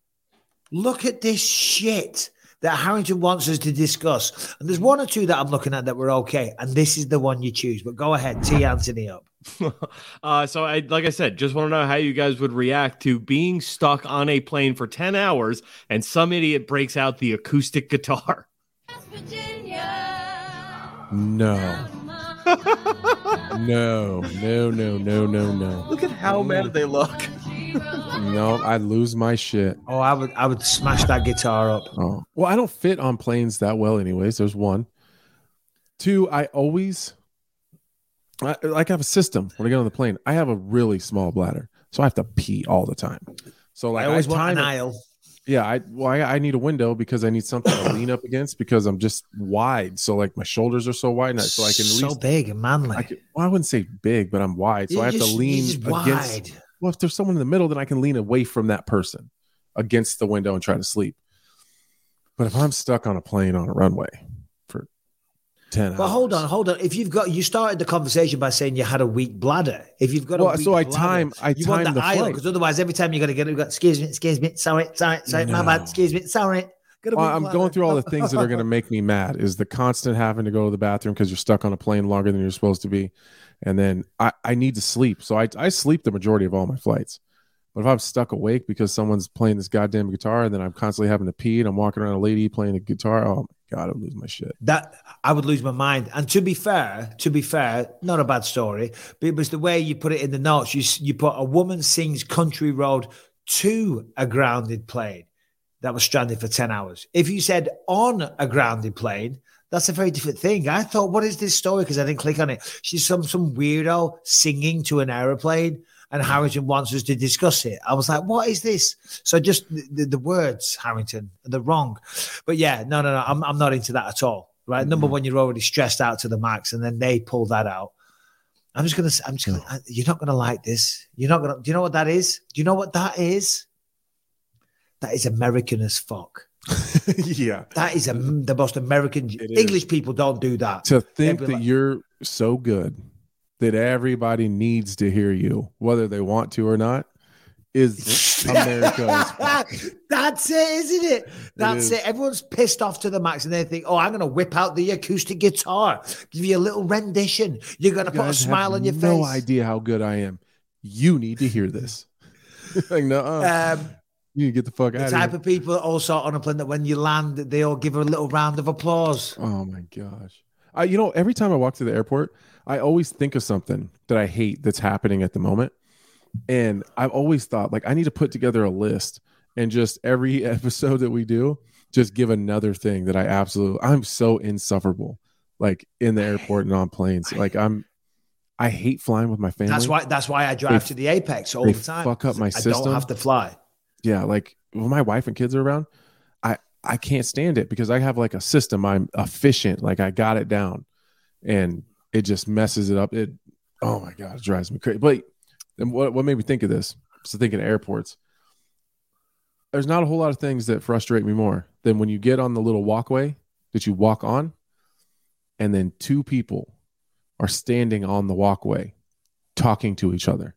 look at this shit. that Harrington wants us to discuss. And there's one or two that I'm looking at that were okay. And this is the one you choose. But go ahead, tee Anthony up. uh, so I, like I said, just want to know how you guys would react to being stuck on a plane for 10 hours and some idiot breaks out the acoustic guitar. No. no, no, no, no, no, no. Look at how mad they look. No, I'd lose my shit. Oh, I would I would smash that guitar up. Oh, well, I don't fit on planes that well, anyways. There's one. Two, I always I, like I have a system when I get on the plane. I have a really small bladder, so I have to pee all the time. So like I always want time an it- aisle. Yeah, I well, I, I need a window because I need something to lean up against because I'm just wide. So like my shoulders are so wide, and I- so I can so least. big and manly. I can, well, I wouldn't say big, but I'm wide, so You're I have just- to lean against. wide. Well, if there's someone in the middle, then I can lean away from that person against the window and try to sleep. But if I'm stuck on a plane on a runway 10 but hold on hold on. If you've got you started the conversation by saying you had a weak bladder. If you've got well, a weak so i bladder, time i you time want the, the aisle because otherwise every time you're going to get it excuse me excuse me sorry sorry sorry no. my bad excuse me sorry. Well, I'm bladder. going through all the things that are going to make me mad is the constant having to go to the bathroom because you're stuck on a plane longer than you're supposed to be and then i i need to sleep. So i i sleep the majority of all my flights. But if I'm stuck awake because someone's playing this goddamn guitar, and then I'm constantly having to pee, and I'm walking around a lady playing the guitar, oh my god, I'd lose my shit. that I would lose my mind. And to be fair, to be fair, not a bad story, but it was the way you put it in the notes. You you put a woman sings country road to a grounded plane that was stranded for ten hours. If you said on a grounded plane. That's a very different thing. I thought, what is this story? Because I didn't click on it. She's some some weirdo singing to an aeroplane, and Harrington wants us to discuss it. I was like, what is this? So just the, the, the words, Harrington, they're wrong. But yeah, no, no, no, I'm, I'm not into that at all. Right. Number mm-hmm. one, you're already stressed out to the max, and then they pull that out. I'm just gonna. I'm just gonna. I- You're not gonna like this. You're not gonna. Do you know what that is? Do you know what that is? That is American as fuck. yeah. That is a, the most American. is. English people don't do that. To think that like- you're so good that everybody needs to hear you, whether they want to or not, is America's. That's it, isn't it? That's is. it, Everyone's pissed off to the max, and they think, "Oh, I'm going to whip out the acoustic guitar, give you a little rendition. You're going to You put a smile on your no face." No idea how good I am. You need to hear this. like, no, Um, you get the fuck the out of the type here. of people also on a plane that when you land, they all give a little round of applause. Oh my gosh. I, you know, every time I walk to the airport, I always think of something that I hate that's happening at the moment. And I've always thought, like, I need to put together a list and just every episode that we do, just give another thing that I absolutely, I'm so insufferable, like in the airport and on planes. Like, I'm, I hate flying with my family. That's why. That's why I drive They- to the apex all the time. fuck up my I system. don't have to fly. yeah like when my wife and kids are around i i can't stand it because i have like a system i'm efficient like i got it down and it just messes it up. It oh my god it drives me crazy. But and what, what made me think of this? So thinking of airports. There's not a whole lot of things that frustrate me more than when you get on the little walkway that you walk on and then two people are standing on the walkway talking to each other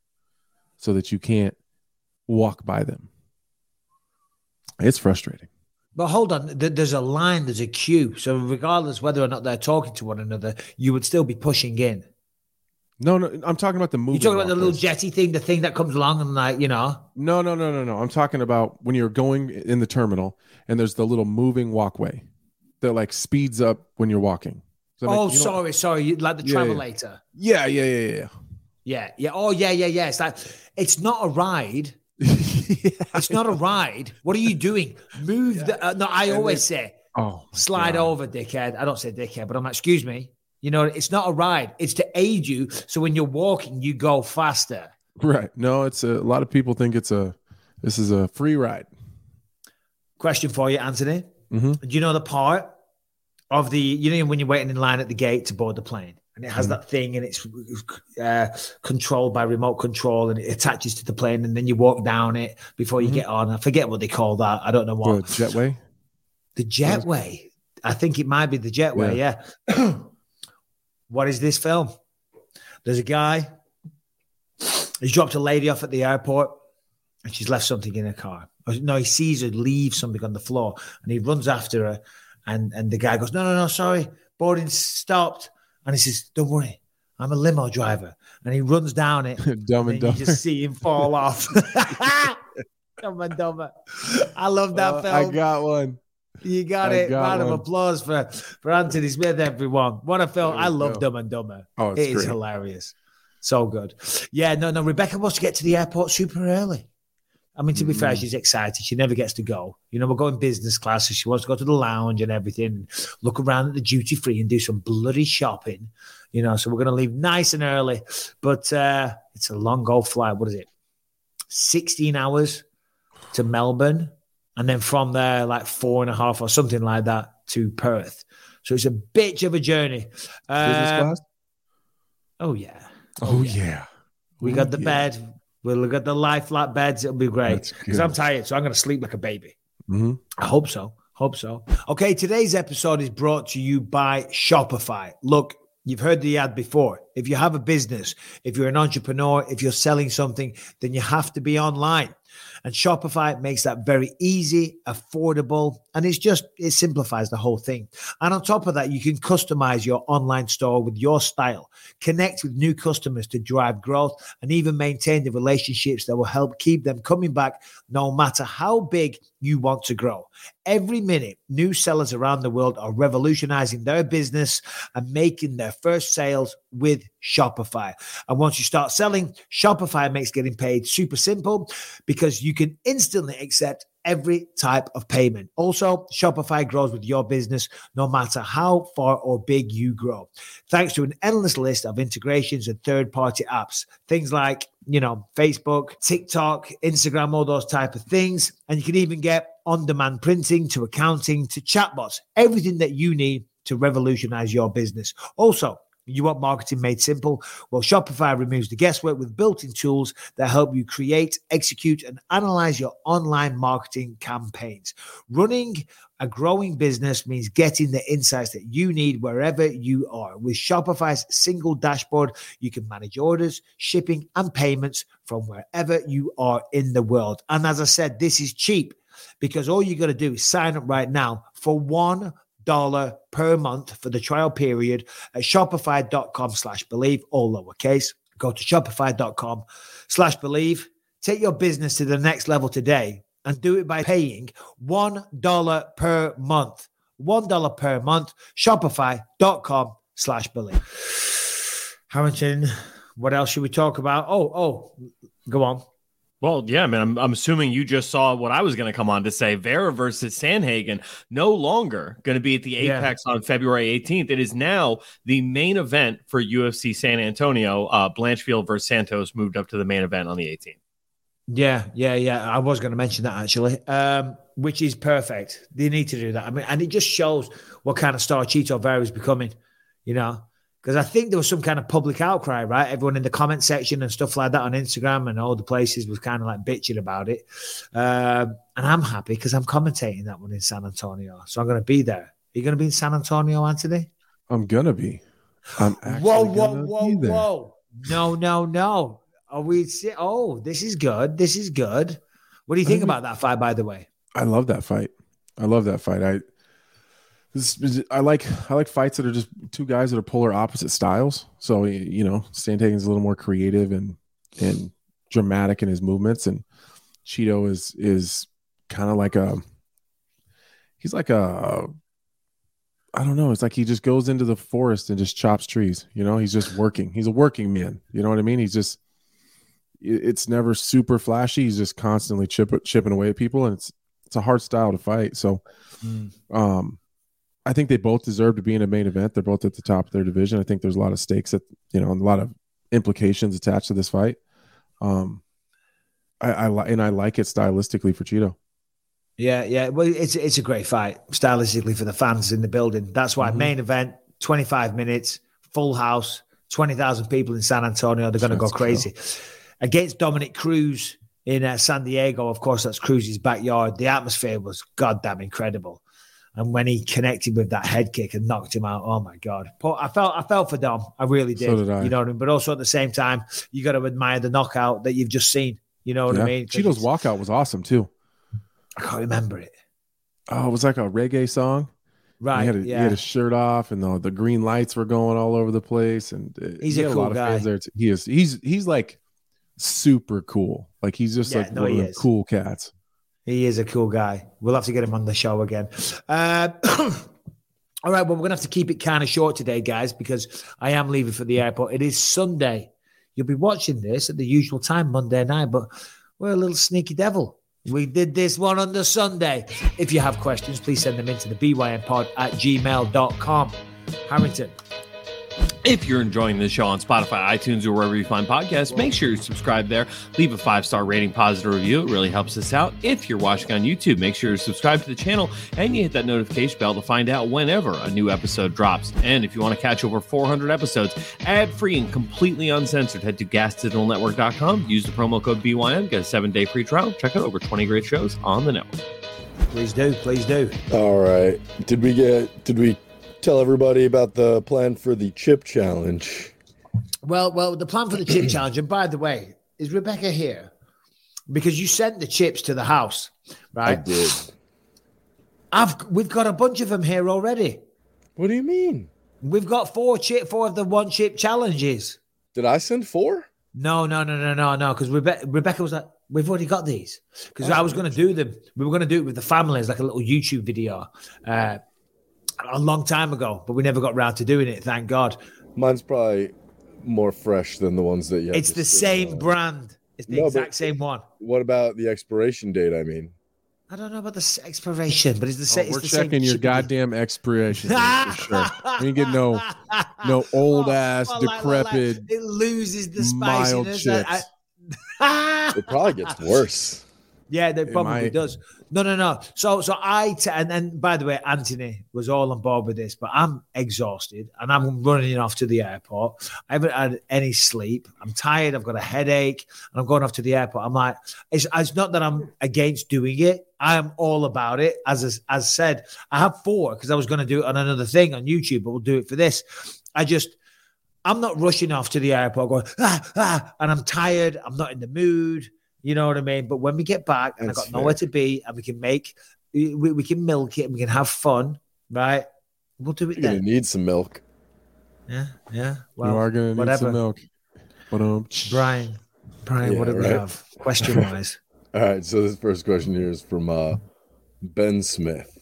so that you can't walk by them. It's frustrating. But hold on, there's a line, there's a queue. So regardless whether or not they're talking to one another, you would still be pushing in. No, no, I'm talking about the movie. You're talking about the little jetty thing, the thing that comes along and like you know. No, no, no, no, no. I'm talking about when you're going in the terminal and there's the little moving walkway that like speeds up when you're walking. Does that make- Oh, you know- sorry, sorry, like the yeah. travelator. Yeah, yeah, yeah, yeah. Yeah, yeah. Oh, yeah, yeah, yeah. It's like it's not a ride. It's not a ride. What are you doing? Move the. Uh, no, I always say Oh, slide God. over, dickhead. I don't say dickhead, but I'm like, excuse me. You know, it's not a ride. It's to aid you. So when you're walking, you go faster. Right. No, it's a, a lot of people think it's a this is a free ride. Question for you, Anthony. Mhm. Do you know the part of the you know when you're waiting in line at the gate to board the plane, and it has that thing, and it's uh, controlled by remote control, and it attaches to the plane, and then you walk down it before you get on. I forget what they call that. I don't know The what jetway. the jetway. I think it might be the jetway. Yeah. what is this film? There's a guy. He's dropped a lady off at the airport, and she's left something in her car. No, he sees her leave something on the floor, and he runs after her, and and the guy goes, "No, no, no, sorry, boarding stopped," and he says, "Don't worry, I'm a limo driver," and he runs down it. Dumb and and Dumber. you just see him fall off. Dumb and Dumber. I love that Uh, film. I got one. You got I it. got Round of applause for, for Anthony Smith, everyone. What a film. I love go. Dumb and Dumber. Oh, it's It is hilarious. So good. Yeah, no, no. Rebecca wants to get to the airport super early. I mean, to be fair, Mm. she's excited. She never gets to go. You know, we're going business class, so she wants to go to the lounge and everything, look around at the duty free and do some bloody shopping. You know, so we're going to leave nice and early. But uh, it's a long go flight. What is it? 16 hours to Melbourne. And then from there, like four and a half or something like that to Perth. So it's a bitch of a journey. Business Um, class? Oh, yeah. Oh, yeah. We Oh, got the yeah. bed. We'll get the lie flat beds. It'll be great. Because. I'm tired, so I'm going to sleep like a baby. Mhm. I hope so. Hope so. Okay, today's episode is brought to you by Shopify. Look, you've heard the ad before. If you have a business, if you're an entrepreneur, if you're selling something, then you have to be online. And Shopify makes that very easy, affordable, and it's just, it simplifies the whole thing. And on top of that, you can customize your online store with your style, connect with new customers to drive growth, and even maintain the relationships that will help keep them coming back no matter how big you want to grow. Every minute, new sellers around the world are revolutionizing their business and making their first sales with Shopify. And once you start selling, Shopify makes getting paid super simple because you can instantly accept every type of payment. Also, Shopify grows with your business no matter how far or big you grow. Thanks to an endless list of integrations and third-party apps, things like, you know, Facebook, TikTok, Instagram, all those type of things, and you can even get on-demand printing to accounting to chatbots, everything that you need to revolutionize your business. Also, you want marketing made simple? Well, Shopify removes the guesswork with built in tools that help you create, execute, and analyze your online marketing campaigns. Running a growing business means getting the insights that you need wherever you are. With Shopify's single dashboard, you can manage orders, shipping, and payments from wherever you are in the world. And as I said, this is cheap because all you got to do is sign up right now for one dollar per month for the trial period at shopify.com slash believe all lowercase. Go to shopify.com slash believe. Take your business to the next level today and do it by paying one dollar per month. One dollar per month shopify.com slash believe. Harrington what else should we talk about? Oh oh go on Well, yeah, man. I'm, I'm assuming you just saw what I was going to come on to say. Vera versus Sandhagen no longer going to be at the Yeah. Apex on February 18th. It is now the main event for UFC San Antonio. Uh, Blanchfield versus Santos moved up to the main event on the 18th. Yeah, yeah, yeah. I was going to mention that actually, um, which is perfect. They need to do that. I mean, and it just shows what kind of star Chito Vera is becoming, you know, because I think there was some kind of public outcry, right? Everyone in the comment section and stuff like that on Instagram and all the places was kind of like bitching about it. Um, and I'm happy because I'm commentating that one in San Antonio. So I'm going to be there. Are you going to be in San Antonio, Anthony? I'm gonna be. I'm actually Whoa, whoa, whoa, whoa. No, no, no. Are we? Oh, this is good. This is good. What do you think Mhm. about that fight, by the way? I love that fight. I love that fight. I this, I like I like fights that are just two guys that are polar opposite styles. So you know, Sandhagen's a little more creative and and dramatic in his movements, and Chito is is kind of like a he's like a I don't know. It's like he just goes into the forest and just chops trees. You know, he's just working. He's a working man. You know what I mean? He's just it's never super flashy. He's just constantly chip, chipping away at people, and it's it's a hard style to fight. So, um, I think they both deserve to be in a main event. They're both at the top of their division. I think there's a lot of stakes that you know, and a lot of implications attached to this fight. Um, I, I and I like it stylistically for Chito. Yeah, yeah. Well, it's it's a great fight stylistically for the fans in the building. That's why Mhm. main event, twenty five minutes, full house, twenty thousand people in San Antonio. They're going to go crazy against Dominick Cruz in uh, San Diego. Of course, that's Cruz's backyard. The atmosphere was goddamn incredible. And when he connected with that head kick and knocked him out, oh my god! But I felt I felt for Dom. I really did. So did I. You know what I mean? But also at the same time, you got to admire the knockout that you've just seen. You know what yeah. I mean? Chito's walkout was awesome too. I can't remember it. Oh, it was like a reggae song. Right. He had, a, he had his shirt off, and the, the green lights were going all over the place. And uh, He's he a cool lot guy. of fans there. too. He is. He's he's like super cool. Like he's just Yeah, like no, one of the cool cats. He is a cool guy. We'll have to get him on the show again. Uh, all right, well, we're going to have to keep it kind of short today, guys, because I am leaving for the airport. It is Sunday. You'll be watching this at the usual time, Monday night, but we're a little sneaky devil. We did this one on the Sunday. If you have questions, please send them into the bynpod at gmail.com. Harrington. If you're enjoying this show on Spotify, iTunes, or wherever you find podcasts, make sure you subscribe there. Leave a five star rating, positive review. It really helps us out. If you're watching on YouTube, make sure you subscribe to the channel and you hit that notification bell to find out whenever a new episode drops. And if you want to catch over 400 episodes ad free and completely uncensored, head to gasdigitalnetwork.com. Use the promo code BYN, get a seven day free trial. Check out over 20 great shows on the network. Please do. Please do. All right. Did we get? Did we tell everybody about the plan for the chip challenge? Well, well, the plan for the chip challenge, and by the way, is Rebecca here? Because you sent the chips to the house, right? I did. I've we've got a bunch of them here already. What do you mean? We've got four chip, four of the one chip challenges. Did I send four? No, no, no, no, no, no. Because Rebecca, Rebecca was like, "We've already got these." Because I was going to do them. We were going to do it with the families, like a little YouTube video, uh, a long time ago. But we never got round to doing it. Thank God. Mine's probably more fresh than the ones that you. have It's the same out. brand. It's the No, exact same one. What about the expiration date? I mean, I don't know about the expiration, but it's the Oh, same. we're it's the same checking your chip- goddamn expiration date for sure. We get no no oh, old ass Well, like- like- like, decrepit. it loses the mild spiciness. chips. I- I- it probably gets worse. yeah, it probably might. does. No, no, no. So, so I t- and and by the way, Anthony was all on board with this, but I'm exhausted and I'm running off to the airport. I haven't had any sleep. I'm tired. I've got a headache, and I'm going off to the airport. I'm like, it's, it's not that I'm against doing it. I am all about it. As as said, I have four because I was going to do it on another thing on YouTube, but we'll do it for this. I just I'm not rushing off to the airport going, ah, ah, and I'm tired. I'm not in the mood. You know what I mean? But when we get back and That's I got nowhere to be and we can make, we, we can milk it and we can have fun, right? We'll do it then. You're gonna then. need some milk. Yeah, yeah. you are gonna need whatever. some milk. But um, Brian, Brian, Yeah, what do we have? Question wise. All right. So this first question here is from uh, Ben Smith.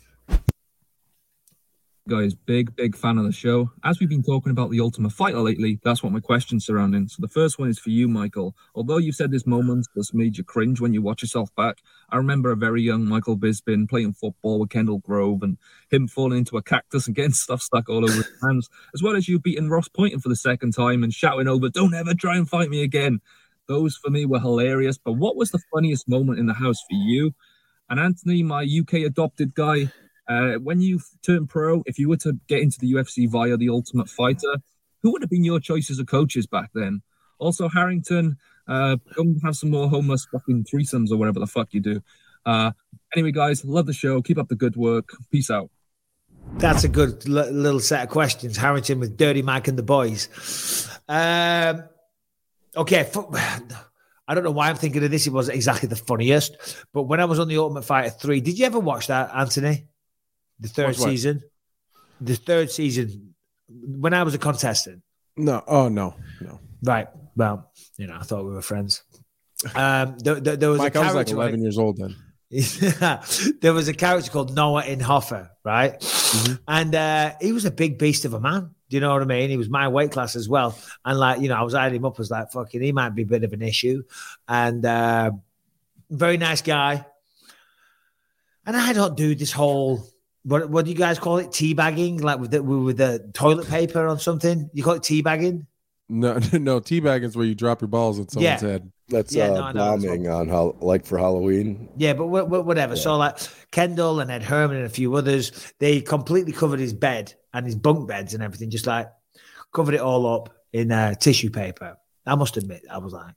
Guys, big, big fan of the show. As we've been talking about the Ultimate Fighter lately, that's what my question's surrounding. So the first one is for you, Michael. Although you've said this moment that's made you cringe when you watch yourself back, I remember a very young Michael Bisping playing football with Kendall Grove and him falling into a cactus and getting stuff stuck all over his hands, as well as you beating Ross Pointon for the second time and shouting over, don't ever try and fight me again. Those for me were hilarious. But what was the funniest moment in the house for you? And Anthony, my UK adopted guy, uh, when you turn pro, if you were to get into the UFC via the Ultimate Fighter, who would have been your choices of coaches back then? Also, Harrington, uh, and have some more homeless fucking threesomes or whatever the fuck you do. Uh, anyway, guys, love the show. Keep up the good work. Peace out. That's a good l- little set of questions. Harrington with Dirty Mike and the boys. Um, okay. I don't know why I'm thinking of this. It wasn't exactly the funniest, but when I was on the Ultimate Fighter 3, did you ever watch that, Anthony? The third Watch what? season? The third season, when I was a contestant. no, oh no, no. Right. Well, you know, I thought we were friends. Um, there, there, there was Mike, a I was like character on it- 11 years old then. there was a character called Noah Inhofer, right? Mm-hmm. And uh, he was a big beast of a man. Do you know what I mean? He was my weight class as well. And like, you know, I was eyeing him up as like, fucking, he might be a bit of an issue. And uh, very nice guy. And I don't do this whole, what, what do you guys call it? Teabagging? Like with the, with the toilet paper on something? You call it teabagging? No, no, teabagging is where you drop your balls on someone's Yeah. head. That's Yeah, uh, no, I that's bombing on how like for Halloween. Yeah, but wha- wha- whatever. So like Kendall and Ed Herman and a few others, they completely covered his bed and his bunk beds and everything, just like covered it all up in uh, tissue paper. I must admit, I was like,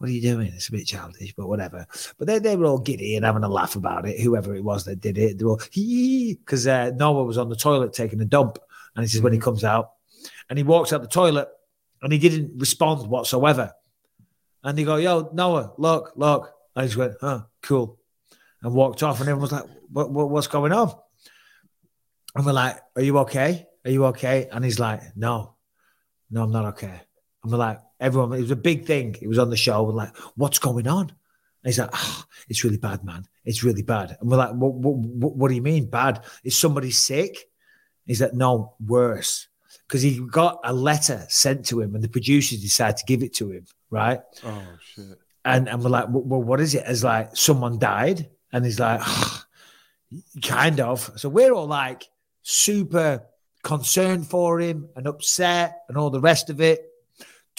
"What are you doing?" It's a bit childish, but whatever. But they they were all giddy and having a laugh about it. Whoever it was that did it, they were all because uh, Noah was on the toilet taking a dump, and he says when he comes out, and he walks out the toilet, and he didn't respond whatsoever. And they go, yo, Noah, look, look. And he just went, huh, cool. and walked off. And everyone was like, what, what, what's going on? And we're like, are you okay? Are you okay? And he's like, no, no, I'm not okay. And we're like, everyone, it was a big thing. It was on the show. We're like, what's going on? And he's like, oh, it's really bad, man. It's really bad. And we're like, what, what, what do you mean bad? Is somebody sick? He's like, no, worse. Because he got a letter sent to him and the producers decided to give it to him, right? Oh shit. And and we're like, well, what is it? It's like someone died, and he's like, ah, kind of. So we're all like super concerned for him and upset and all the rest of it.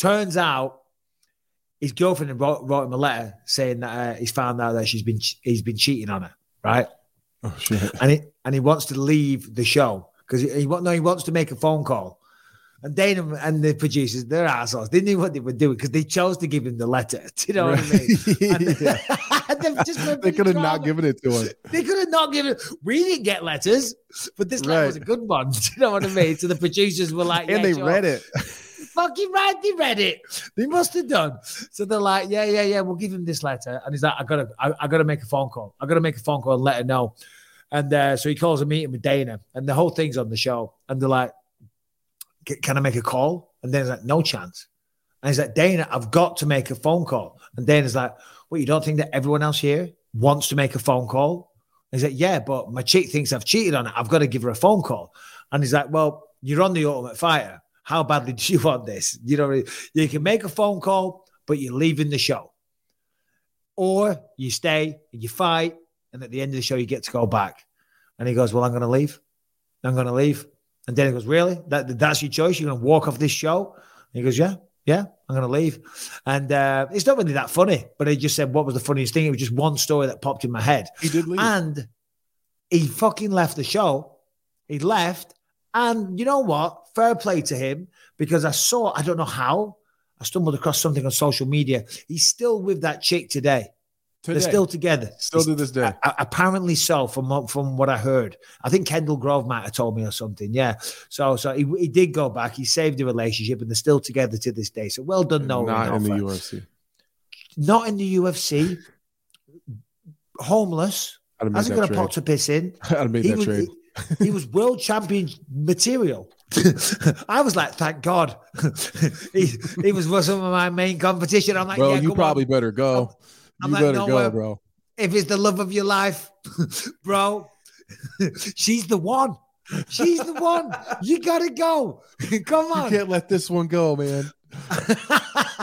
Turns out his girlfriend wrote, wrote him a letter saying that uh, he's found out that she's been he's been cheating on her, right? Oh shit. And he and he wants to leave the show because he, he no he wants to make a phone call. And Dana and the producers, they're assholes. They knew what they were doing because they chose to give him the letter. Do you know what I mean? And- they've just been They could have not given it to him. They could have not given. it. We didn't get letters, but this letter Right. was a good one. Do you know what I mean? So the producers were like, and yeah, they sure. read it. Fucking right, they read it. They must have done. So they're like, yeah, yeah, yeah. We'll give him this letter, and he's like, I gotta, I, I gotta make a phone call. I gotta make a phone call and let her know. And uh, so he calls a meeting with Dana, and the whole thing's on the show. And they're like, "Can I make a call?" And Dana's like, "No chance." And he's like, "Dana, I've got to make a phone call." And Dana's like, well, You don't think that everyone else here wants to make a phone call?" And he's like, "Yeah, but my chick thinks I've cheated on her. I've got to give her a phone call." And he's like, "Well, you're on the Ultimate Fighter. How badly do you want this? You know, you can make a phone call, but you're leaving the show, or you stay and you fight, and at the end of the show you get to go back." And he goes, "Well, I'm going to leave. I'm going to leave." And then he goes, "Really? That that's your choice? You're going to walk off this show?" And he goes, "Yeah, yeah, I'm going to leave." And uh, it's not really that funny, but he just said, "What was the funniest thing?" It was just one story that popped in my head. He did leave. And he fucking left the show. He left. And you know what? Fair play to him because I saw, I don't know how, I stumbled across something on social media. He's still with that chick today. Today. They're still together. Still to this day. A- apparently so, from what- from what I heard. I think Kendall Grove might have told me or something. Yeah. So so he, he did go back. He saved the relationship, and they're still together to this day. So well done, Noah. Not in the UFC. Not in the UFC. Homeless. I'd have made Hasn't got a pot to piss in. I'd have made He that was, trade. he, he was world champion material. I was like, thank God. he, he was some of my main competition. I'm like, Bro, yeah, you probably on. better go. I'm you like, better no, go, uh, bro. If it's the love of your life, bro, she's the one. She's the one. You gotta go. Come You on. can't let this one go, man.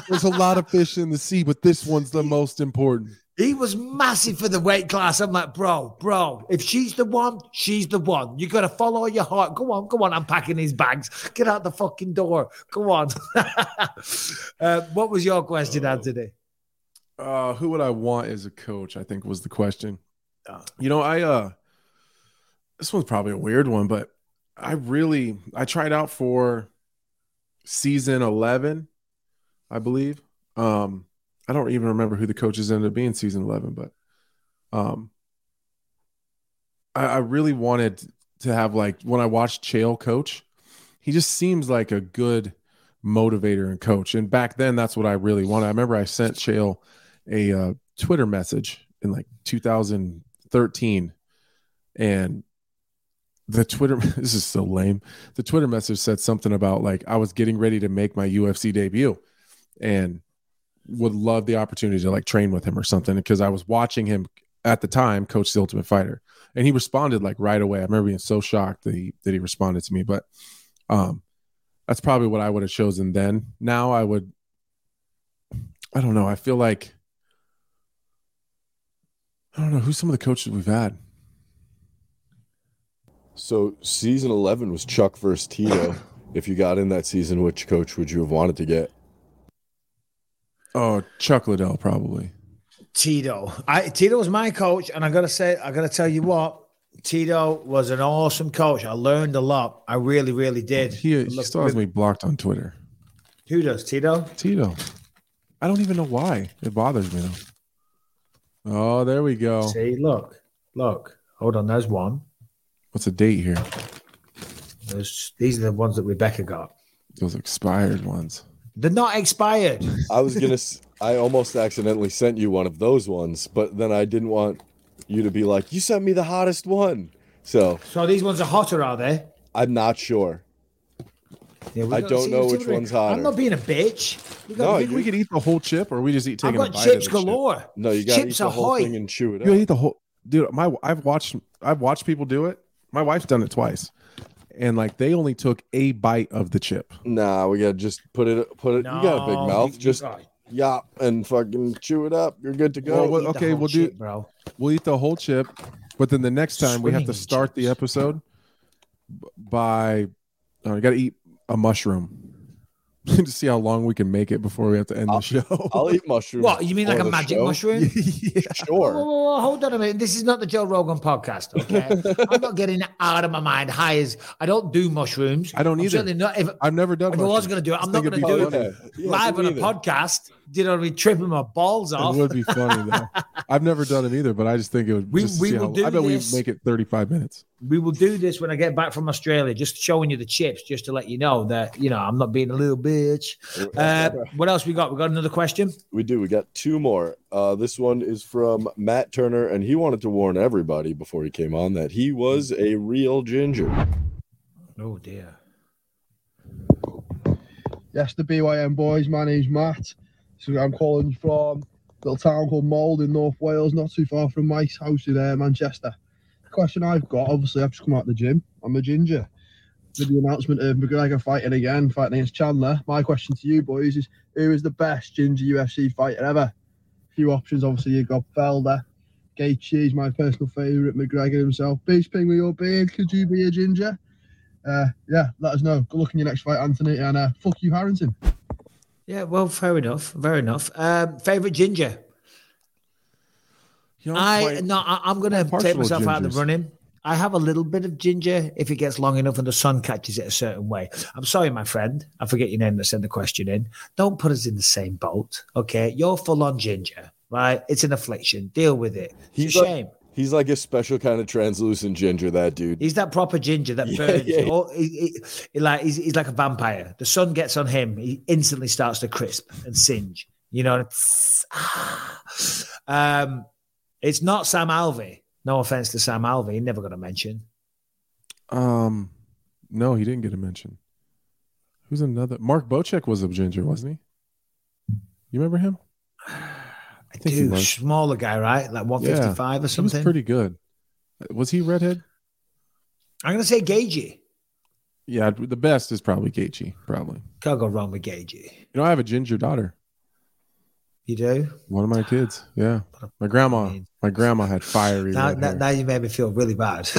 There's a lot of fish in the sea, but this one's the most important. He was massive for the weight class. I'm like, bro, bro, if she's the one, she's the one. You got to follow your heart. Go on, go on. I'm packing these bags. Get out the fucking door. Go on. uh, what was your question, Anthony? Uh, who would I want as a coach? I think was the question. Oh. You know, I uh, this one's probably a weird one, but I really I tried out for season eleven, I believe. Um, I don't even remember who the coaches ended up being season eleven, but um, I, I really wanted to have like when I watched Chael coach, he just seems like a good motivator and coach. And back then, that's what I really wanted. I remember I sent Chael a uh, Twitter message in like 2013, and the Twitter this is so lame. The Twitter message said something about like I was getting ready to make my UFC debut, and would love the opportunity to like train with him or something because I was watching him at the time coach the Ultimate Fighter, and he responded like right away. I remember being so shocked that he that he responded to me, but um, that's probably what I would have chosen then. Now I would, I don't know. I feel like I don't know who's some of the coaches we've had. So season eleven was Chuck versus Tito. if you got in that season, which coach would you have wanted to get? Oh, Chuck Liddell probably. Tito. I Tito was my coach, and I gotta say, I gotta tell you what, Tito was an awesome coach. I learned a lot. I really, really did. He, he still has me blocked on Twitter. Who does Tito? Tito. I don't even know why. It bothers me though. Oh, there we go. See, look, look. Hold on, there's one. What's the date here? There's, these are the ones that Rebecca got. Those expired ones. They're not expired. I was gonna. I almost accidentally sent you one of those ones, but then I didn't want you to be like, "You sent me the hottest one." So So these ones are hotter, are they? I'm not sure. Yeah, we I don't know which one's hotter. I'm not being a bitch. We No, got, I think we could eat the whole chip, or we just eat I've taking a got bite chips of the chip. galore. No, you gotta Chips eat the whole ahoy. thing and chew it up. You up. eat the whole dude. My I've watched I've watched people do it. My wife's done it twice, and like they only took a bite of the chip. Nah, we gotta just put it. Put it. you got a big mouth. you- Just oh, yop and fucking chew it up. You're good to go. Well, well, eat the okay, we'll do- bro. We'll eat the whole chip, but then the next time we have to Swimming in start the episode by uh, you got to eat a mushroom to see how long we can make it before we have to end the show. I'll eat mushrooms. What you mean, like a magic show. mushroom? Whoa, Sure. whoa, whoa, hold on a minute. This is not the Joe Rogan podcast, okay? I'm not getting out of my mind. High as I don't do mushrooms. I don't I'm either. certainly not. If, I've never done. if I was going to do it, I'm not going to do be it funny. Yeah, live on a me podcast. You know, what I mean, tripping my balls off. It would be funny though. I've never done it either, but I just think it would. We- just we will how- do I bet this. we make it 35 minutes. we will do this when I get back from Australia, just showing you the chips, just to let you know that you know I'm not being a little bitch. Uh, what else we got? We got another question. We do. We got two more. Uh, this one is from Matt Turner, and he wanted to warn everybody before he came on that he was a real ginger. Oh dear. Yes, the BYM boys. My name's Matt. So I'm calling from a little town called Mold in North Wales, not too far from my house in uh, Manchester. The question I've got, obviously, I've just come out of the gym. I'm a ginger. With the announcement of McGregor fighting again, fighting against Chandler, my question to you boys is who is the best ginger UFC fighter ever? A few options, obviously, you've got Felder, Gaethje is my personal favourite, McGregor himself. Bisping with your beard, could you be a ginger? Uh, yeah, let us know. Good luck in your next fight, Anthony, and uh, fuck you, Harrington. Yeah, well, fair enough. Fair enough. Um, favorite ginger. You know, I no, I, I'm gonna take to myself out of the running. I have a little bit of ginger if it gets long enough and the sun catches it a certain way. I'm sorry, my friend. I forget your name that sent the question in. Don't put us in the same boat, okay? You're full on ginger, right? It's an affliction. Deal with it. It's He's a shame. He's like a special kind of translucent ginger. That dude. He's that proper ginger that Yeah, burns. yeah. Or he, he- he like he's, he's like a vampire. The sun gets on him, he instantly starts to crisp and singe. You know, um, it's not Sam Alvey. No offense to Sam Alvey, he never got a mention. Um, no, he didn't get a mention. Who's another? Mark Bocek was a ginger, wasn't he? You remember him? I think he was. smaller guy, right? Like 155 or He was something. pretty good. Was he redhead? I'm gonna say Gagey. Yeah, the best is probably Gaethje. Probably. Can't go wrong with Gagey. You know, I have a ginger daughter. You do? One of my kids. Yeah, my grandma. My grandma had fiery. Now, now, now you made me feel really bad.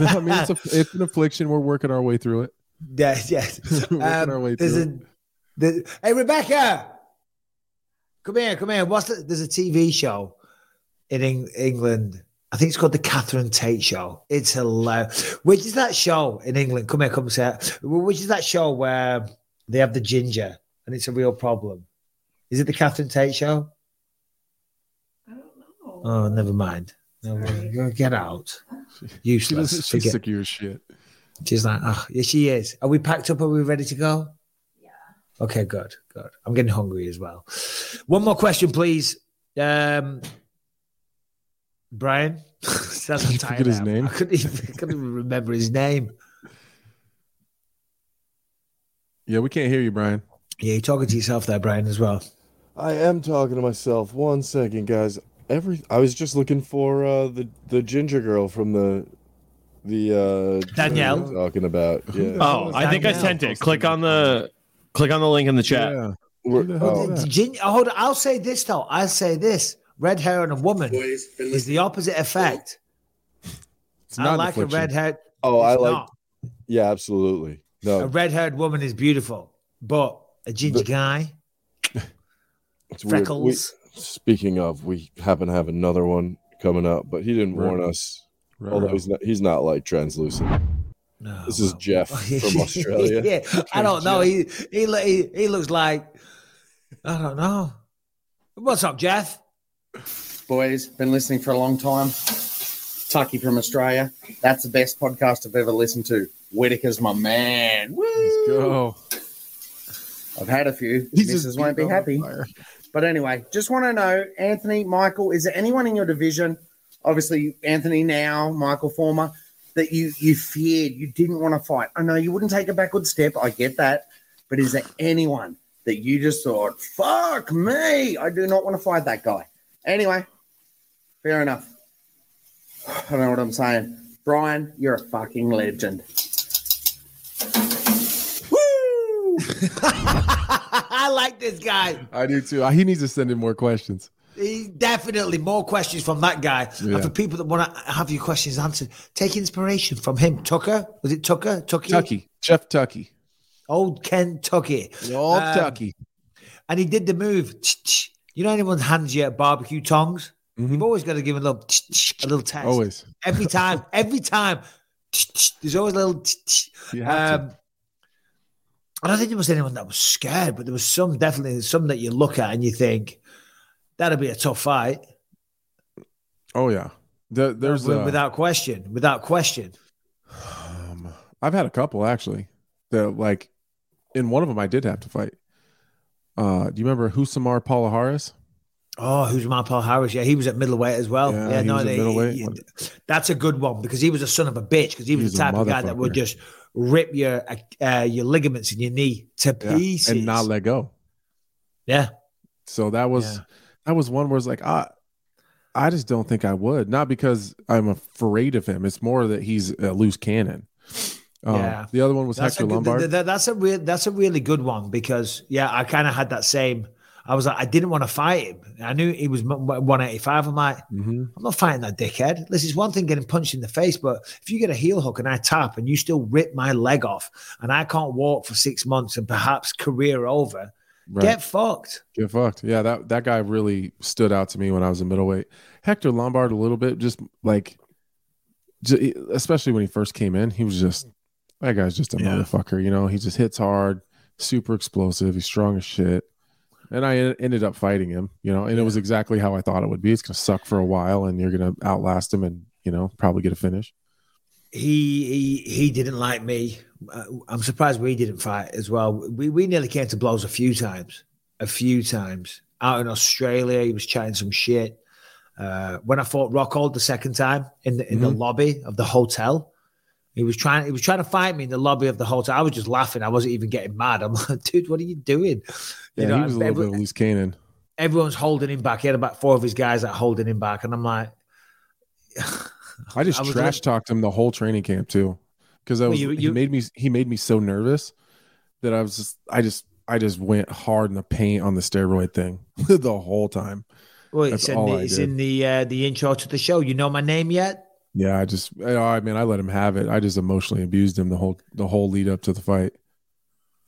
I mean, it's a, it's an affliction. We're working our way through it. Yeah, yeah. Working our way Um, through a, the, hey, Rebecca, come here, come here. What's the, there's a TV show in Eng- England. I think it's called the Catherine Tate Show. It's hilarious. Which is that show in England? Come here, come say it. Which is that show where they have the ginger and it's a real problem? Is it the Catherine Tate Show? I don't know. Oh, never mind. No, well, get out. She Useless. doesn't, she's Forget- sick of your shit. She's like, oh, yeah, she is. Are we packed up? Are we ready to go? Yeah. Okay, good, good. I'm getting hungry as well. One more question, please. Um, Brian, that's Did you forget his name? I couldn't even, couldn't even remember his name. Yeah, we can't hear you, Brian. Yeah, you're talking to yourself there, Brian, as well. I am talking to myself. One second, guys. Every I was just looking for uh, the the ginger girl from the the uh, Danielle? talking about. Yeah. Oh, I think I sent it. Click on the click on the link in the chat. Yeah. Who the hell oh, is? Gin- oh, hold on. I'll say this though. I'll say this: red hair on a woman is the opposite effect. Oh. It's I not an like a red hair. oh, I like. not. Yeah, absolutely. No, a red haired woman is beautiful, but a ginger The- guy, it's weird. We, freckles. speaking of, we happen to have another one coming up, but he didn't warn us. Right, Although right. he's not, he's not like translucent. No, This is well- Jeff from Australia. yeah, I don't know. He, he he he looks like I don't know. What's up, Jeff? boys. Been listening for a long time. Tucky from Australia. That's the best podcast I've ever listened to. Whitaker's my man. Woo! Let's go. I've had a few. He's Misses won't be happy. fire. But anyway, just want to know, Anthony, Michael, is there anyone in your division obviously Anthony now, Michael Former, that you you feared, you didn't want to fight? I know you wouldn't take a backward step. I get that, but is there anyone that you just thought, "Fuck me, I do not want to fight that guy"? Anyway, fair enough. I don't know what I'm saying. Brian, you're a fucking legend. Woo! I like this guy. I do too. He needs to send in more questions. He- Definitely more questions from that guy. Yeah. And for people that want to have your questions answered, take inspiration from him. Tucker, was it Tucker? Tucky? Tucky, Jeff Tucky, Old Kentucky. old Um, Tucky. And he did the move. You know, anyone hands you barbecue tongs? Mm-hmm. You've always got to give a little, a little test. Always. Every time. every time. There's always a little. You have to. Um, I don't think there was anyone that was scared, but there was some definitely some that you look at and you think that'll be a tough fight. Oh yeah. The, there's uh, without question, without question. I've had a couple actually. That like in one of them I did have to fight. Uh, do you remember Rousimar Palhares? Oh, Rousimar Palhares? Yeah, he was at middleweight as well. Yeah, Yeah, no, they- he- that's a good one because he was a son of a bitch because he was He's the type of guy that would just rip your uh, your ligaments in your knee to Yeah, pieces and not let go. Yeah. So that was Yeah. That was one where it's like I I just don't think I would. Not because I'm afraid of him. It's more that he's a loose cannon. Um, Yeah. The other one was That's Hector good, Lombard. th- th- that's a real that's a really good one because yeah, I kind of had that same. I was like, I didn't want to fight him. I knew he was 185. I'm like, Mhm. I'm not fighting that dickhead. This is one thing getting punched in the face, but if you get a heel hook and I tap and you still rip my leg off and I can't walk for six months and perhaps career over, Right. get fucked. Get fucked. Yeah, that that guy really stood out to me when I was in middleweight. Hector Lombard a little bit, just like, j- especially when he first came in, he was just that guy's just a Yeah. motherfucker. You know, he just hits hard, super explosive. He's strong as shit. And I ended up fighting him. You know, and it was exactly how I thought it would be. It's gonna suck for a while, and you're gonna outlast him, and you know, probably get a finish. He he he didn't like me. Uh, I'm surprised we didn't fight as well. We we nearly came to blows a few times, a few times out in Australia. He was chatting some shit. Uh, when I fought Rockhold the second time in the in the Mhm. lobby of the hotel, he was trying he was trying to fight me in the lobby of the hotel. I was just laughing. I wasn't even getting mad. I'm like, dude, what are you doing? Yeah, you know, he was a little bit loose cannon. everyone's holding him back. He had about four of his guys that holding him back, and I'm like, I just I trash talked him the whole training camp too, because I was you- he made me he made me so nervous that I was just I just I just went hard in the paint on the steroid thing the whole time. well, That's it's in the, it's in the uh, the intro to the show. You know my name yet? Yeah, I just I mean I let him have it. I just emotionally abused him the whole the whole lead up to the fight.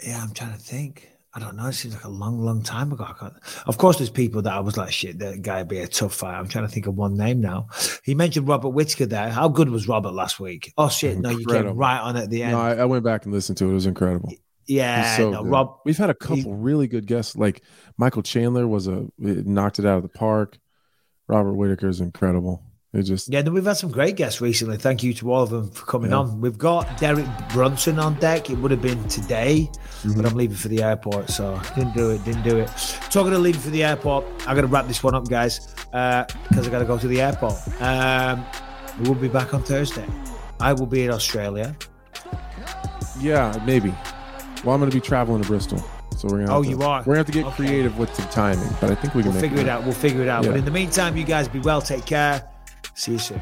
Yeah, I'm trying to think. I don't know. It seems like a long, long time ago. I can't. Of course, there's people that I was like, shit, that guy would be a tough fight. I'm trying to think of one name now. He mentioned Robert Whitaker there. How good was Robert last week? Oh, shit. No, you came right on at the end. No, I, I went back and listened to it. It was incredible. yeah, so no. Rob. We've had a couple really good guests. Like Michael Chandler was a knocked it out of the park. Robert Whitaker is incredible. It just Yeah, we've had some great guests recently. Thank you to all of them for coming Yeah. on. We've got Derek Brunson on deck. It would have been today, Mm-hmm. but I'm leaving for the airport, so didn't do it. Didn't do it. Talking of leaving for the airport, I got to wrap this one up, guys, because I got to go to the airport. Um, we'll be back on Thursday. I will be in Australia. yeah maybe. Well, I'm going to be traveling to Bristol, so we're gonna. Oh, to- you are? We're gonna have to get Okay. creative with the timing, but I think we can We'll figure it out. We'll figure it out. Yeah. But in the meantime, you guys be well. Take care. See you soon.